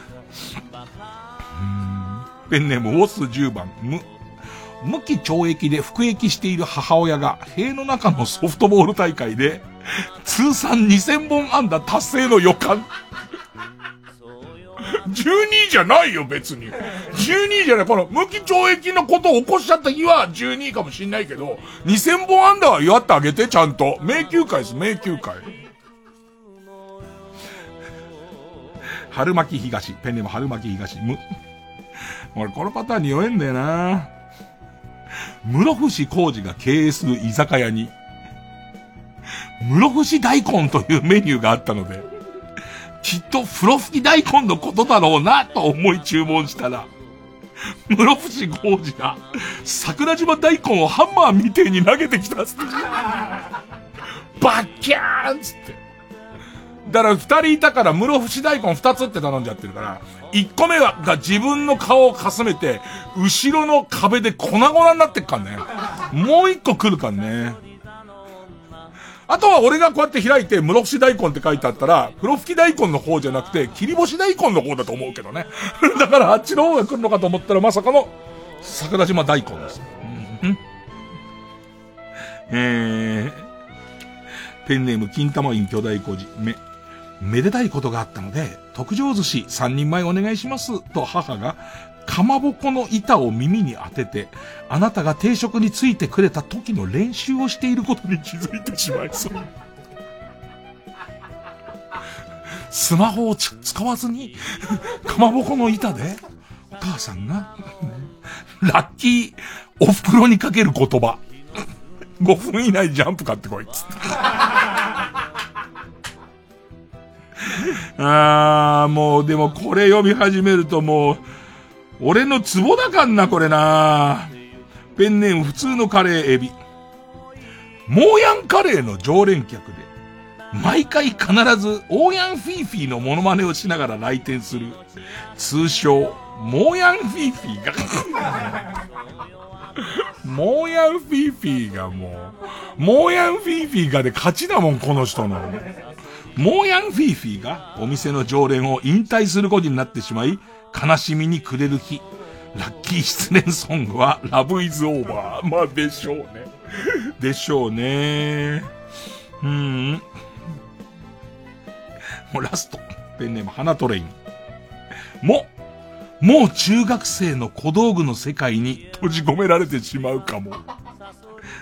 ペンネーム、ウォス10番、無、無期懲役で服役している母親が、塀の中のソフトボール大会で、*laughs* 通算2000本安打達成の予感。*laughs* 12位じゃないよ、別に。12位じゃない。この、無期懲役のことを起こしちゃった日は12位かもしんないけど、2000本安打は祝ってあげて、ちゃんと。迷宮会です、迷宮会。春巻き東。ペンネーム春巻き東。む。*laughs* 俺、このパターンに弱えんだよな室伏浩二が経営する居酒屋に、室伏大根というメニューがあったので、きっと風呂吹き大根のことだろうなと思い注文したら、室伏浩二が桜島大根をハンマーみてえに投げてきたっつって。バッキャーンつって。だから二人いたから室伏大根二つって頼んじゃってるから、一個目はが自分の顔をかすめて、後ろの壁で粉々になってっからね。もう一個来るからね。あとは俺がこうやって開いて、室伏大根って書いてあったら、風呂吹き大根の方じゃなくて、切り干し大根の方だと思うけどね。*laughs* だからあっちの方が来るのかと思ったら、まさかの、桜島大根です。うんえー、ペンネーム金玉院巨大孤児、め、めでたいことがあったので、特上寿司三人前お願いします、と母が、かまぼこの板を耳に当てて、あなたが定食についてくれた時の練習をしていることに気づいてしまいそう。*laughs* スマホを使わずに、かまぼこの板で、お母さんが、ラッキー、お袋にかける言葉。5分以内ジャンプ買ってこいっつって。*laughs* あー、もう、でもこれ読み始めるともう、俺のツボだかんな、これな。ペンネーム普通のカレーエビ。モーヤンカレーの常連客で、毎回必ずオーヤンフィーフィーのモノマネをしながら来店する、通称、モーヤンフィーフィーが、*laughs* モーヤンフィーフィーがもう、モーヤンフィーフィーがで勝ちだもん、この人の。モーヤンフィーフィーがお店の常連を引退することになってしまい、悲しみに暮れる日。ラッキー失恋ソングは、ラブイズオーバー。まあ、でしょうね。でしょうね。うん。もうラスト。ペンネーム、花トレイン。も、もう中学生の小道具の世界に閉じ込められてしまうかも。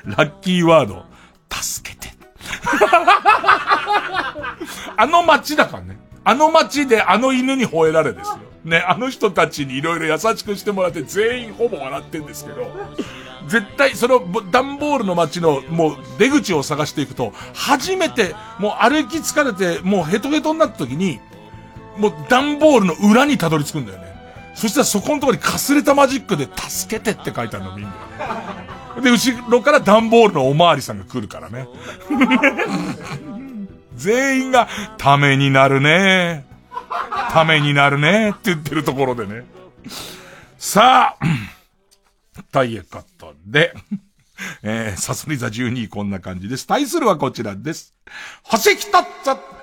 ラッキーワード、助けて。*laughs* あの街だからね。あの街であの犬に吠えられですよ。ね、あの人たちにいろいろ優しくしてもらって全員ほぼ笑ってんですけど、絶対その段ボールの街のもう出口を探していくと、初めてもう歩き疲れてもうヘトヘトになった時に、もう段ボールの裏にたどり着くんだよね。そしたらそこのところにかすれたマジックで助けてって書いてあるの見んだよね。*laughs* で、後ろから段ボールのおまわりさんが来るからね。*laughs* 全員が、ためになるね。ためになるね。って言ってるところでね。さあ、ということで、えー、サソリ座12位こんな感じです。対するはこちらです。星一つ、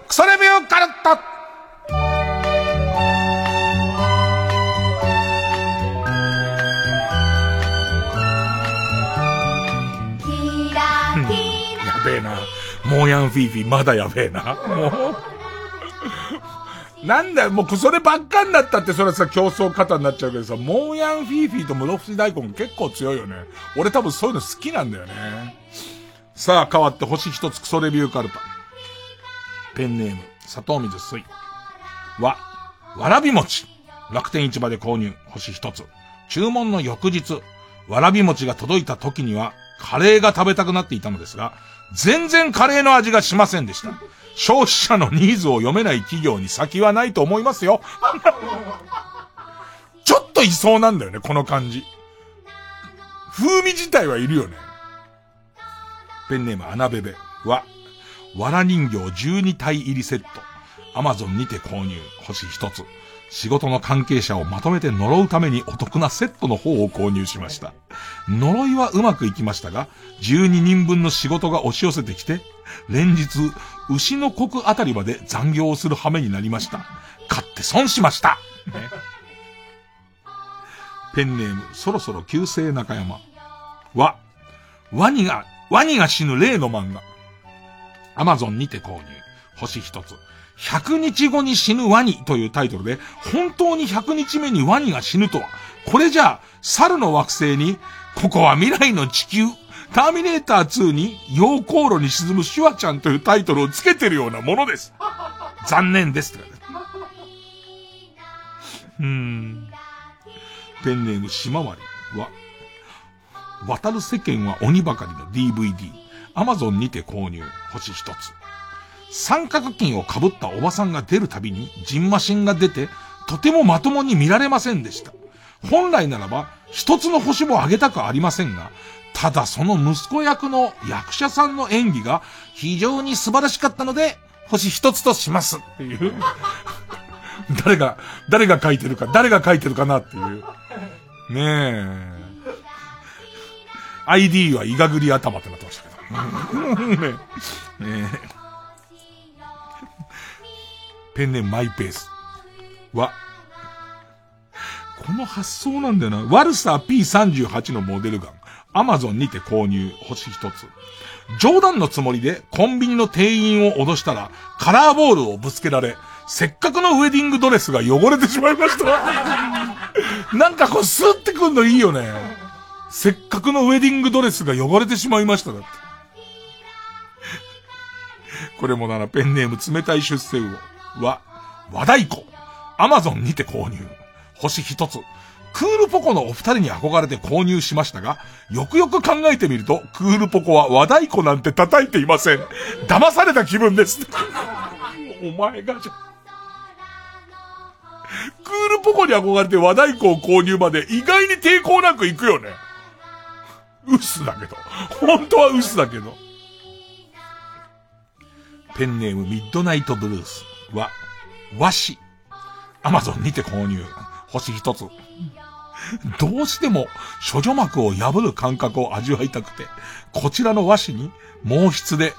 クソレビューカルモーヤンフィーフィーまだやべえな。もう。なんだよ、もうそればっかになったってそれはさ、競争方になっちゃうけどさ、モーヤンフィーフィーと室伏大根結構強いよね。俺多分そういうの好きなんだよね。さあ、変わって星一つクソレビューカルタ。ペンネーム、砂糖水水。わ、わらび餅。楽天市場で購入、星一つ。注文の翌日、わらび餅が届いた時には、カレーが食べたくなっていたのですが、全然カレーの味がしませんでした。消費者のニーズを読めない企業に先はないと思いますよ。*laughs* ちょっといそうなんだよね、この感じ。風味自体はいるよね。ペンネームアナベベは、わら人形12体入りセット。アマゾンにて購入、星一つ。仕事の関係者をまとめて呪うためにお得なセットの方を購入しました。呪いはうまくいきましたが、12人分の仕事が押し寄せてきて、連日、牛の国あたりまで残業をする羽目になりました。買って損しました。ねペンネーム、そろそろ旧姓中山。は、ワニが、ワニが死ぬ例の漫画。アマゾンにて購入。星一つ。100日後に死ぬワニというタイトルで、本当に100日目にワニが死ぬとは、これじゃあ、猿の惑星に、ここは未来の地球、ターミネーター2に、溶鉱炉に沈むシュワちゃんというタイトルをつけてるようなものです。残念です。うん。ペンネームしまわりは、渡る世間は鬼ばかりの DVD、アマゾンにて購入、星一つ。三角巾を被ったおばさんが出るたびに、ジンマシンが出て、とてもまともに見られませんでした。本来ならば、一つの星もあげたくありませんが、ただその息子役の役者さんの演技が非常に素晴らしかったので、星一つとしますっていう。*laughs* 誰が、誰が書いてるか、誰が書いてるかなっていう。ねえ。ID はイガグリ頭ってなってましたけど。*laughs* ねえ。ペンネームマイペース。は、この発想なんだよな。ワルサー P38 のモデルガン。アマゾンにて購入、星一つ。冗談のつもりでコンビニの店員を脅したら、カラーボールをぶつけられ、せっかくのウェディングドレスが汚れてしまいました。*laughs* なんかこうスーってくんのいいよね。せっかくのウェディングドレスが汚れてしまいましただって。これもならペンネーム冷たい出世魚は、和太鼓。アマゾンにて購入。星一つ。クールポコのお二人に憧れて購入しましたが、よくよく考えてみると、クールポコは和太鼓なんて叩いていません。騙された気分です。*laughs* お前がじゃ。クールポコに憧れて和太鼓を購入まで意外に抵抗なく行くよね。ウスだけど。本当はウスだけど。ペンネームミッドナイトブルースは、和紙。アマゾンにて購入。星一つ。どうしても、処女膜を破る感覚を味わいたくて、こちらの和紙に、毛筆で、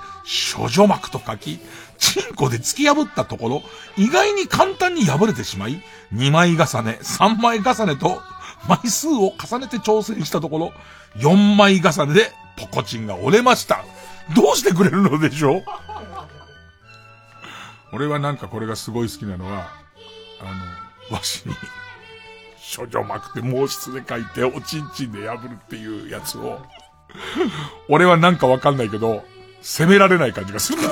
処女膜と書き、チンコで突き破ったところ、意外に簡単に破れてしまい、2枚重ね、3枚重ねと、枚数を重ねて挑戦したところ、4枚重ねで、ポコチンが折れました。どうしてくれるのでしょう？俺はなんかこれがすごい好きなのは、あの、和紙に、処女膜って毛筆で書いて、おちんちんで破るっていうやつを、俺はなんかわかんないけど、責められない感じがする。*laughs*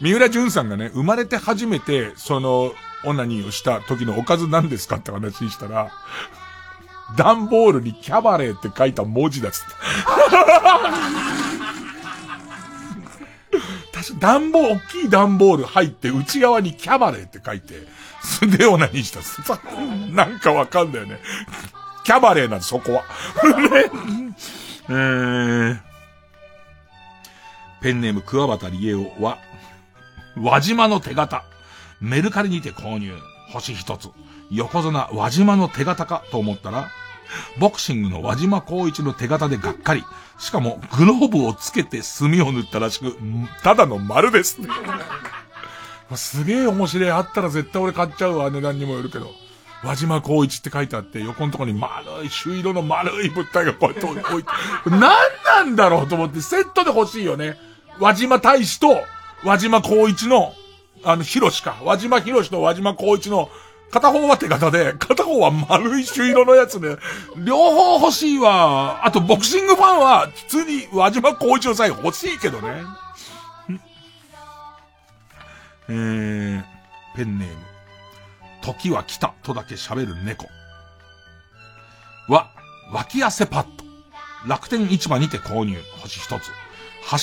三浦淳さんがね、生まれて初めて、その、オナニーをした時のおかず何ですかって話にしたら、段ボールにキャバレーって書いた文字だっつって。確か段ボール、大きい段ボール入って内側にキャバレーって書いて、それでオナニーした？っつって。なんかわかんだよね。キャバレーなんで、そこは。ね *laughs* えー、ペンネーム桑畑理恵夫は、輪島の手形。メルカリにて購入。星一つ。横綱輪島の手形かと思ったら、ボクシングの輪島光一の手形でがっかり。しかも、グローブをつけて墨を塗ったらしく、ただの丸です。*laughs* すげえ面白い。あったら絶対俺買っちゃうわ。値段にもよるけど。輪島光一って書いてあって、横のところに丸い、朱色の丸い物体がこうやって *laughs* 置いて、何なんだろうと思って、セットで欲しいよね。輪島大使と、輪島光一の、あの、広しか。輪島広しと輪島光一の、片方は手形で、片方は丸い朱色のやつで、両方欲しいわ。あと、ボクシングファンは、普通に輪島光一のサイン欲しいけどね。えー、ペンネーム。時は来たとだけ喋る猫。は、脇汗パッド。楽天市場にて購入。星一つ。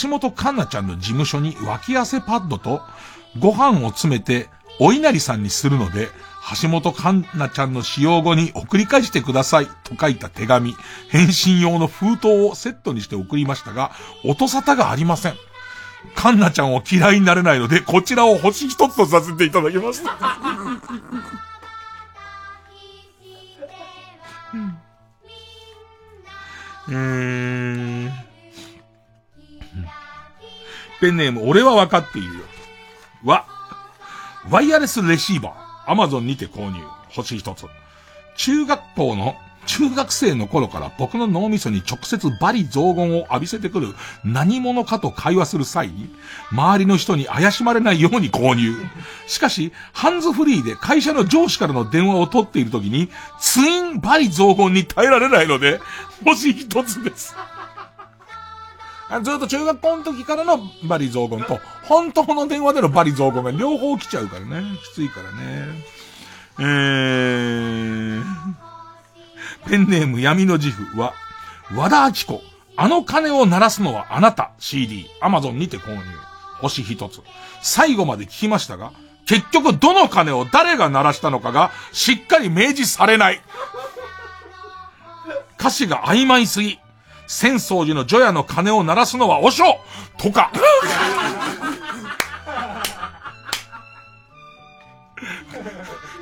橋本環奈ちゃんの事務所に脇汗パッドとご飯を詰めてお稲荷さんにするので、橋本環奈ちゃんの使用後に送り返してくださいと書いた手紙、返信用の封筒をセットにして送りましたが、音沙汰がありません。カンナちゃんを嫌いになれないので、こちらを星一つとさせていただきました。うん。ペンネーム、俺は分かっているよ。は、ワイヤレスレシーバー、アマゾンにて購入、星一つ。中学校の、中学生の頃から僕の脳みそに直接バリ雑言を浴びせてくる何者かと会話する際に、周りの人に怪しまれないように購入。しかし、ハンズフリーで会社の上司からの電話を取っている時に、ツインバリ雑言に耐えられないので、星一つです。ずっと中学校の時からのバリ雑言と、本当の電話でのバリ雑言が両方来ちゃうからね。きついからね。えー、ペンネーム闇の自負は、和田明子、あの鐘を鳴らすのはあなた CD、アマゾンにて購入。星一つ。最後まで聞きましたが、結局どの鐘を誰が鳴らしたのかがしっかり明示されない。歌詞が曖昧すぎ。浅草寺の除夜の鐘を鳴らすのは和尚とか。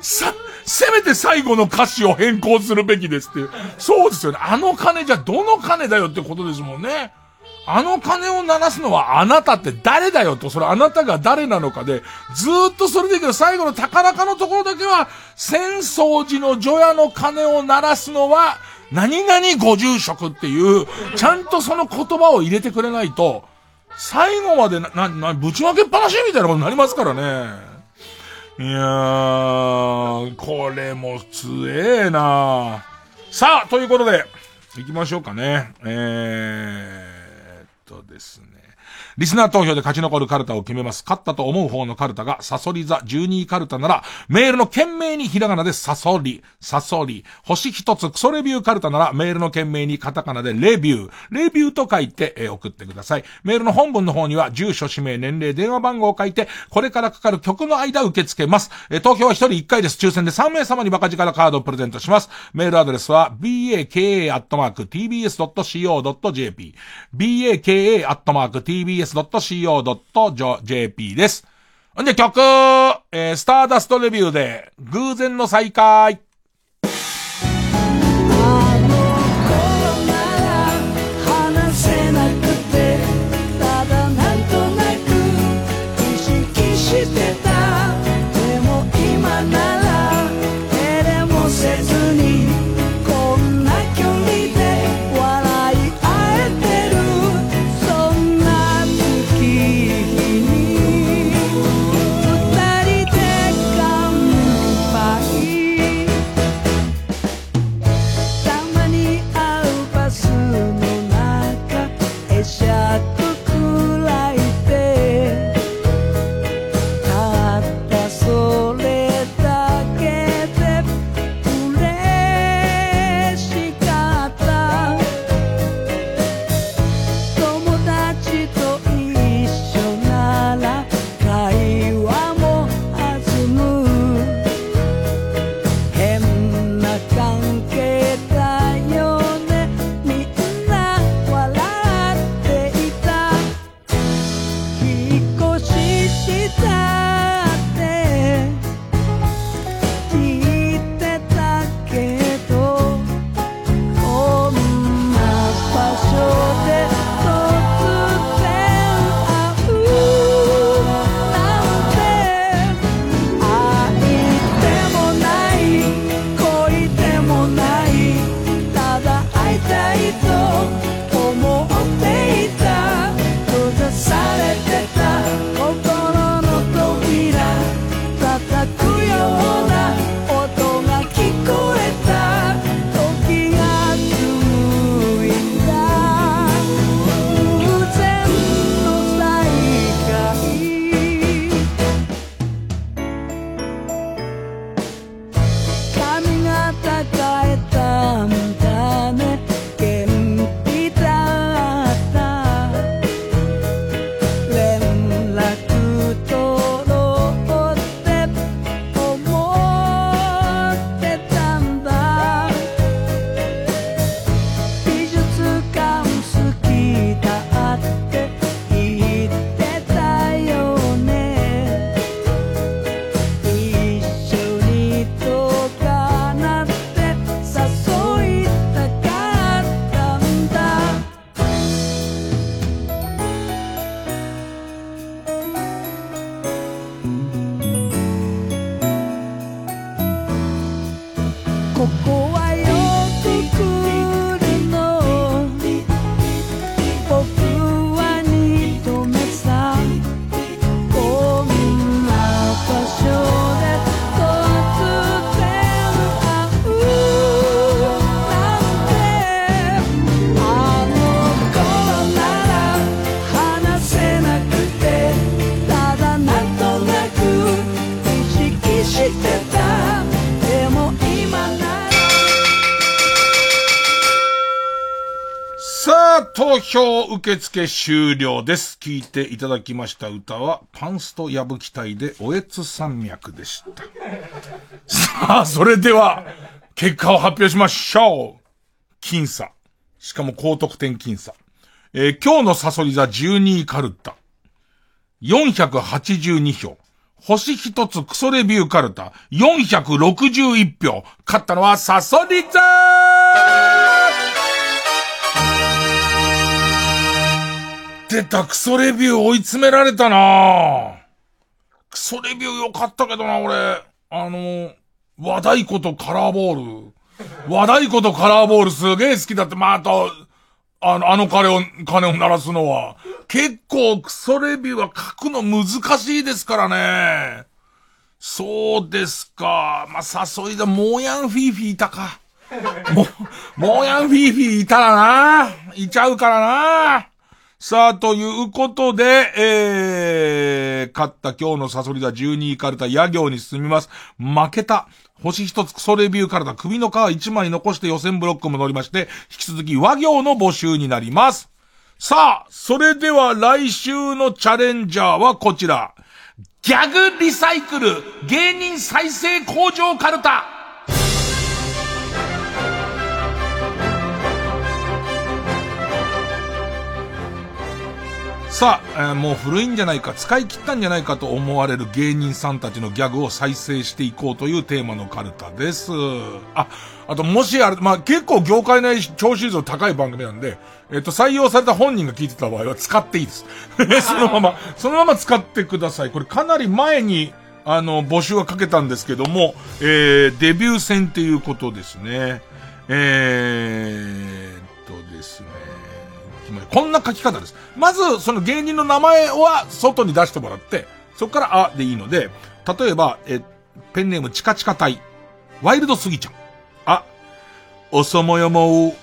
さ、せめて最後の歌詞を変更するべきですって。そうですよね。あの鐘じゃどの鐘だよってことですもんね。あの鐘を鳴らすのはあなたって誰だよと、それあなたが誰なのかで、ずっとそれでいいけど最後の高らかのところだけは、浅草寺の除夜の鐘を鳴らすのは、何々ご住職っていう、ちゃんとその言葉を入れてくれないと、最後までな、な、な、ぶちまけっぱなしみたいなことになりますからね。いやー、これも強えなさあ、ということで、行きましょうかね。えーっとですね。リスナー投票で勝ち残るカルタを決めます。勝ったと思う方のカルタが、サソリ座12位カルタなら、メールの件名にひらがなでサソリ、サソリ、星一つクソレビューカルタなら、メールの件名にカタカナでレビュー、レビューと書いて、え送ってください。メールの本文の方には、住所、氏名、年齢、電話番号を書いて、これからかかる曲の間受け付けます。え投票は一人一回です。抽選で3名様にバカ力カードをプレゼントします。メールアドレスは、baka.tbs.co.jp、tbs.co.jp です。んで曲、えースターダストレビューで、偶然の再会。投票受付終了です。聴いていただきました歌は、パンスト矢吹隊で、おえつ山脈でした。*laughs* さあ、それでは、結果を発表しましょう。僅差。しかも高得点僅差。えー今日のサソリ座12位カルタ。482票。星一つクソレビューカルタ。461票。勝ったのはサソリ座出た、クソレビュー追い詰められたなクソレビューよかったけどな、俺。あの、和太鼓とカラーボール。和太鼓とカラーボールすげえ好きだって、まあ、あと、あの、あの鐘を、鐘を鳴らすのは。結構クソレビューは書くの難しいですからね。そうですか。まあ、誘いだ、モーヤンフィーフィーいたか。も、モーヤンフィーフィーいたらな。いちゃうからな。さあ、ということで、えー、勝った今日のサソリ座12位カルタ、野行に進みます。負けた。星一つクソレビューカルタ、首の皮1枚残して予選ブロックも乗りまして、引き続き和行の募集になります。さあ、それでは来週のチャレンジャーはこちら。ギャグリサイクル芸人再生工場カルタさあ、えーもう古いんじゃないか、使い切ったんじゃないかと思われる芸人さんたちのギャグを再生していこうというテーマのカルタです。あ、あともしあれ、まあ、結構業界内聴取率高い番組なんで、えっ、と、採用された本人が聞いてた場合は使っていいです。*laughs* そのまま、そのまま使ってください。これかなり前に、あの、募集はかけたんですけども、えー、デビュー戦っていうことですね。えーっとですね。こんな書き方です。まず、その芸人の名前は外に出してもらって、そこからあでいいので、例えば、え、ペンネームチカチカ隊、ワイルドスギちゃん。あ、浅間山を、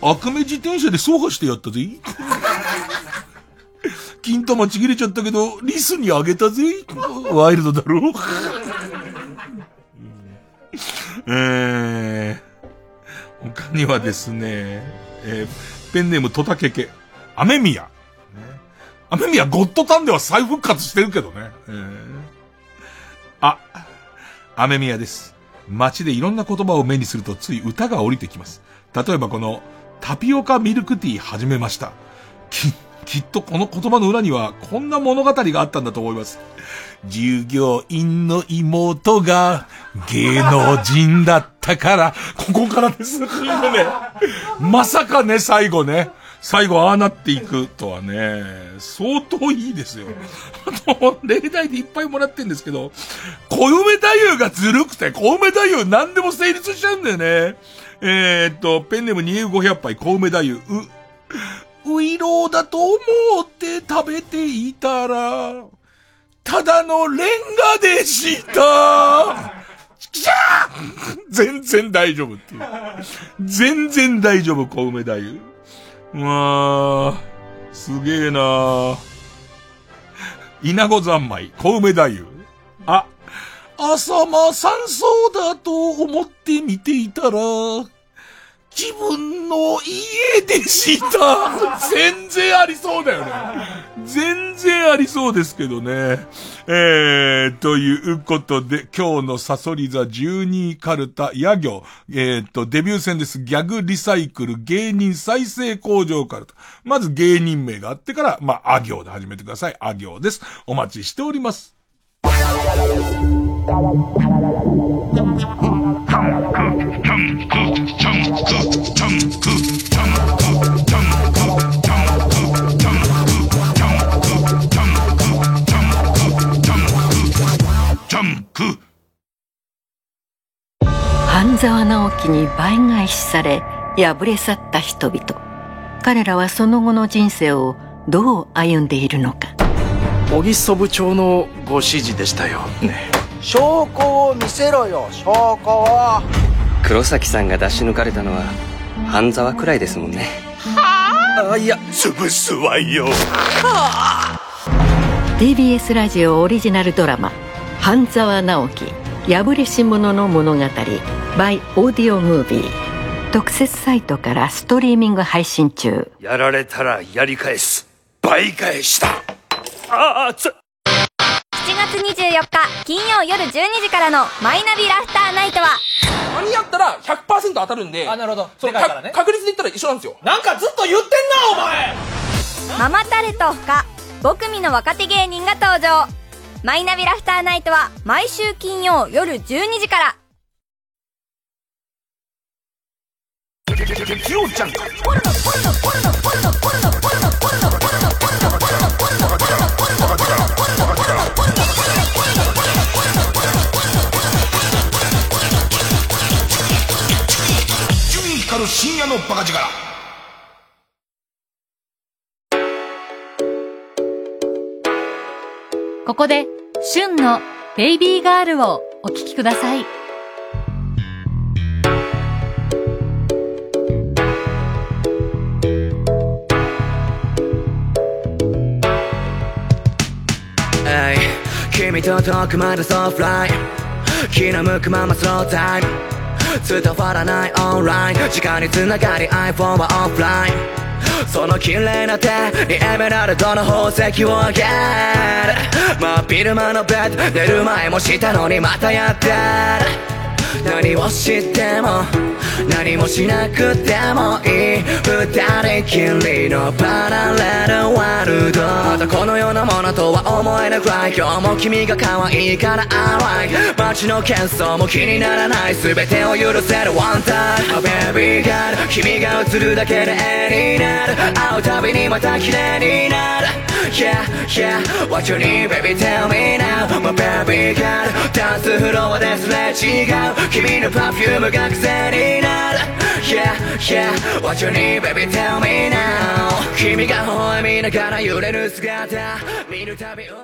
悪目自転車で走破してやったぜ。*laughs* 金玉ちぎれちゃったけど、リスにあげたぜ。ワイルドだろ *laughs* えー、他にはですね、えーペンネームトタケケ、アメミヤ。ねアメミヤゴッドタンでは再復活してるけどね。えーあ、アメミヤです。街でいろんな言葉を目にするとつい歌が降りてきます。例えばこの、タピオカミルクティー始めました。き、きっとこの言葉の裏にはこんな物語があったんだと思います。従業員の妹が芸能人だったから、ここからです。ね、まさかね、最後ね。最後ああなっていくとはね、相当いいですよ。あと、例題でいっぱいもらってんですけど、小梅太夫がずるくて、小梅太夫何でも成立しちゃうんだよね。えー、っと、ペンネーム2500杯、小梅太夫、う、ウイローだと思って食べていたら、ただのレンガでした。きゃー全然大丈夫っていう。全然大丈夫、小梅太夫。まあ、すげえなー稲子三昧、小梅太夫。あ、朝間山荘だと思って見ていたら、自分の家でした。全然ありそうだよね。全然ありそうですけどね。えー、ということで、今日のサソリ座12カルタ、野行、えー、と、デビュー戦です。ギャグリサイクル芸人再生工場カルタ。まず芸人名があってから、まあ、あ行で始めてください。あ行です。お待ちしております。*laughs* 沢直樹に倍返しされ敗れ去った人々。彼らはその後の人生をどう歩んでいるのか。小木曽部長のご指示でしたよ。ね。証拠を見せろよ証拠を黒崎さんが出し抜かれたのは半沢くらいですもんね。あいや潰すわよ。TBS ラジオオリジナルドラマ「半沢直樹破れし者の物語 by オーディオムービー」特設サイトからストリーミング配信中やられたらやり返す。倍返しだああつ7月24日金曜夜12時からの「マイナビラフターナイトは」間に合ったら100%当たるんで。あなるほど。でかいからね。確率で言ったら一緒なんですよ。なんかずっと言ってんなお前。ママタルト他5組の若手芸人が登場マイナビラフターナイトは毎週金曜夜12時から深夜のバカ力。ここで、旬のベイビーガールをお聴きください。君と遠くまでソフライ気の向くままスロータイム伝わらないオンライン。時間につながり iPhone はオフライン。その綺麗な手にエメラルドの宝石をあげる真っ昼間のベッド寝る前もしたのにまたやってる。何をしても何もしなくてもいい。二人きりのパラレルワールド。またこのようなものとは思えなくらい今日も君が可愛いから I like 街の喧騒も気にならない。全てを許せる。One time. Oh baby girl. 君が映るだけで絵になる。会うたびにまた綺麗になる。Yeah, yeah, what you need, baby, tell me now My baby girl ダンスフロアですれ違う君のパフュームが癖になる Yeah, yeah, what you need, baby, tell me now 君が微笑みながら揺れる姿見るたびおいおい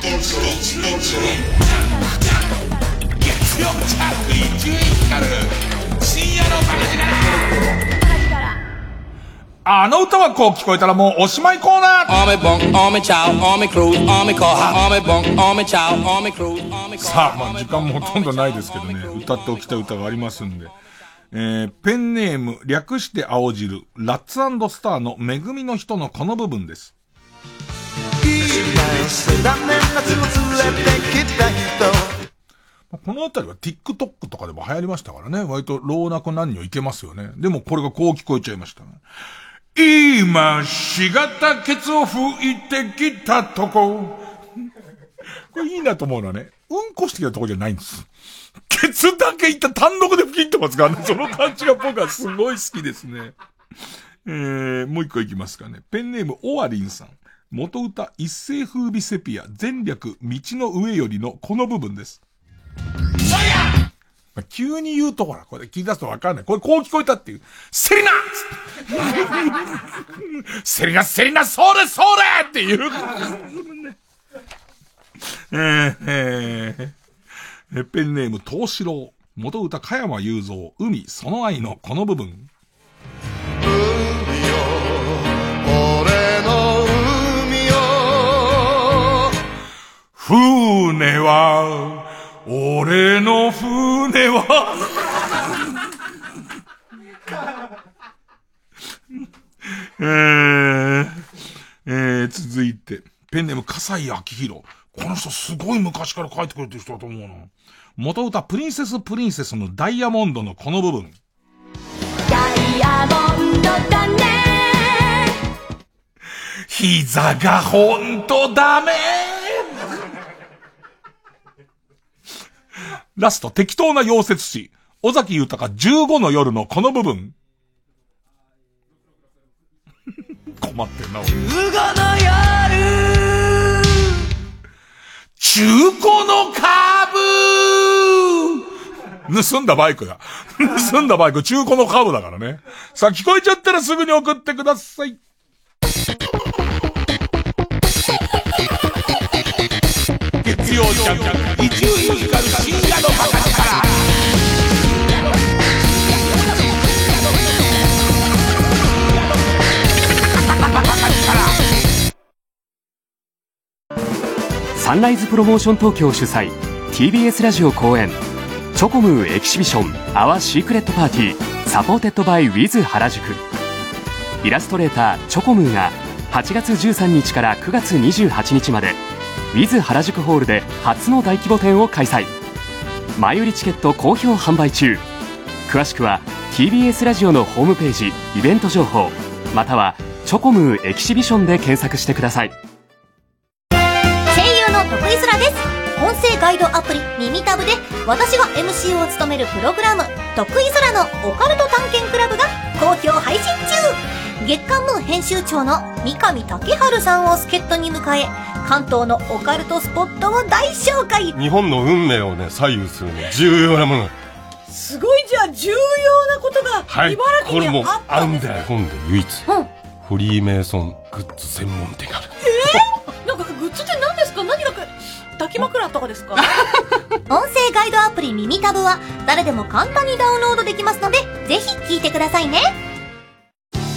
月曜ジャンク伊集院光る深夜のバカ力あの歌はこう聞こえたらもうおしまいコーナー。さあ、まあ時間もほとんどないですけどね、歌っておきたい歌がありますんで。えー、ペンネーム、略して青汁、ラッツスターの恵みの人のこの部分です。このあたりは TikTok とかでも流行りましたからね。割と老若男女いけますよね。でもこれがこう聞こえちゃいましたね。今、しがたケツを吹いてきたとこ。これいいなと思うのはね、うんこしてきたとこじゃないんです。ケツだけいった単独で吹き入ってますからね。その感じが僕はすごい好きですね。えー、もう一個いきますかね。ペンネームオワリンさん。元歌一世風靡セピア全略道の上よりのこの部分です。まあ急に言うとほら、これ聞き出すとわかんない。これこう聞こえたっていう。セリナ *laughs* セリナ、セリナ、それそれっていう。えーえー、ペンネーム東四郎。元歌加山雄三。海、その愛のこの部分。船は、俺の船は、えー、えー、続いて、ペンネーム笠井明宏。この人すごい昔から書いてくれてる人だと思うな。元歌プリンセスプリンセスのダイヤモンドのこの部分。ダイヤモンドだね膝がほんとダメラスト、適当な溶接詞。尾崎豊15の夜のこの部分。*laughs* 困ってんな、俺。15の夜中古のカーブ盗んだバイクだ。盗んだバイク、中古のカーブだからね。さあ、聞こえちゃったらすぐに送ってください。曜ジャンク、伊集院光る深夜のバカ力。サンライズプロモーション東京主催 TBS ラジオ公演チョコムー Exhibition Our Secret Party supported by ウィズ原宿イラストレーターチョコムーが8月13日から9月28日までウィズ原宿ホールで初の大規模展を開催。前売りチケット好評販売中。詳しくは TBS ラジオのホームページイベント情報またはチョコムーエキシビションで検索してください。声優の徳井空です。音声ガイドアプリ耳タブで私が MC を務めるプログラム「徳井空のオカルト探検クラブ」が好評配信中。月刊ムー編集長の三上竹春さんを助っ人に迎え関東のオカルトスポットを大紹介日本の運命をね、左右するね、重要なもの。すごいじゃあ重要なことがはい。茨これも城にあったんですあるんだよ。日本で唯一、フリーメイソングッズ専門店がある。えー、なんかグッズって何ですか？何がか抱き枕とかですか？*laughs* 音声ガイドアプリ耳タブは誰でも簡単にダウンロードできますのでぜひ聞いてくださいね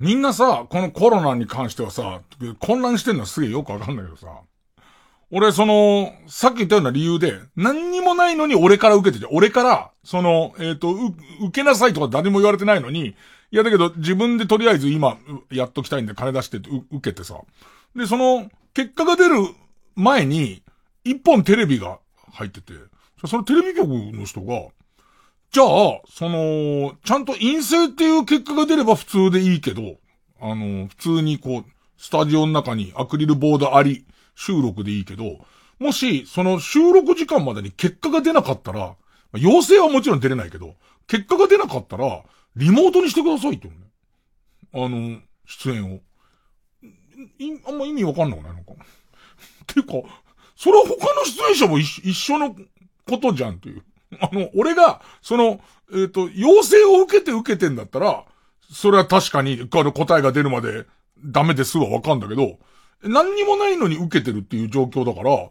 みんなさ、このコロナに関してはさ、混乱してんのはすげえよくわかんないけどさ。俺、その、さっき言ったような理由で、何にもないのに俺から受けてて、俺から、その、えっ、と、受けなさいとか誰も言われてないのに、いやだけど自分でとりあえず今、やっときたいんで金出して受けてさ。で、その、結果が出る前に、一本テレビが入ってて、そのテレビ局の人が、じゃあ、その、ちゃんと陰性っていう結果が出れば普通でいいけど、あの、普通にこう、スタジオの中にアクリルボードあり、収録でいいけど、もし、その収録時間までに結果が出なかったら、陽性はもちろん出れないけど、結果が出なかったら、リモートにしてくださいって言うのね。あの、出演を。い、あんま意味わかんなくないのか？っ *laughs* ていうか、それは他の出演者も一緒のことじゃんっていう。*laughs* あの、俺が、その、えっ、と、要請を受けて受けてんだったら、それは確かに、あの答えが出るまでダメですはわかんだけど、何にもないのに受けてるっていう状況だから、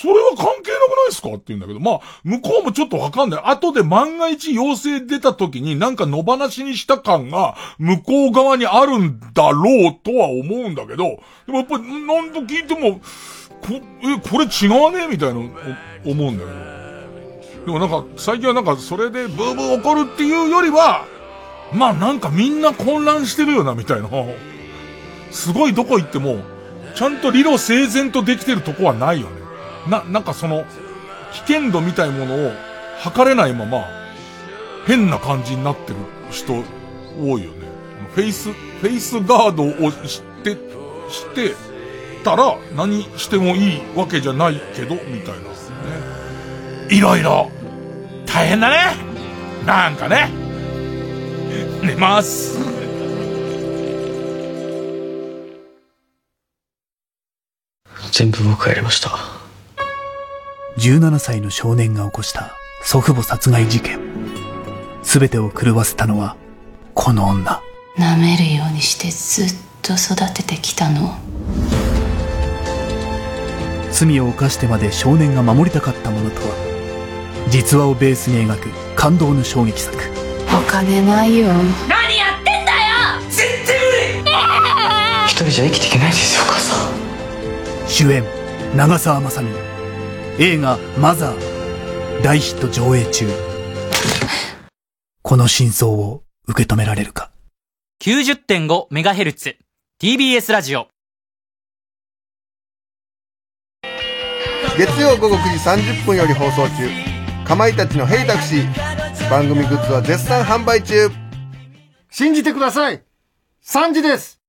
それは関係なくないですかって言うんだけど、まあ、向こうもちょっとわかんない。後で万が一陽性出た時になんか野放しにした感が向こう側にあるんだろうとは思うんだけど、でもやっぱり何度聞いても、こ、え、これ違わねえみたいな思うんだけど。でもなんか、最近はなんかそれでブーブー怒るっていうよりは、まあなんかみんな混乱してるよな、みたいな。すごいどこ行っても、ちゃんと理路整然とできてるとこはないよね。な、なんかその、危険度みたいものを測れないまま、変な感じになってる人多いよね。フェイス、フェイスガードをして、してたら何してもいいわけじゃないけど、みたいな。いろいろ、大変だねなんかね。寝ます。全部僕がやりました。17歳の少年が起こした祖父母殺害事件。すべてを狂わせたのは、この女。舐めるようにしてずっと育ててきたの罪を犯してまで少年が守りたかったものとは、実話をベースに描く感動の衝撃作。お金ないよ何やってんだよ絶対無理一人じゃ生きていけないですよ、お母さん。主演、長澤まさみ。映画、マザー。大ヒット上映中。この真相を受け止められるか？90.5MHz TBS ラジオ月曜午後9時30分より放送中かまいたちの「ヘイタクシー」番組グッズは絶賛販売中。信じてください !3 時です。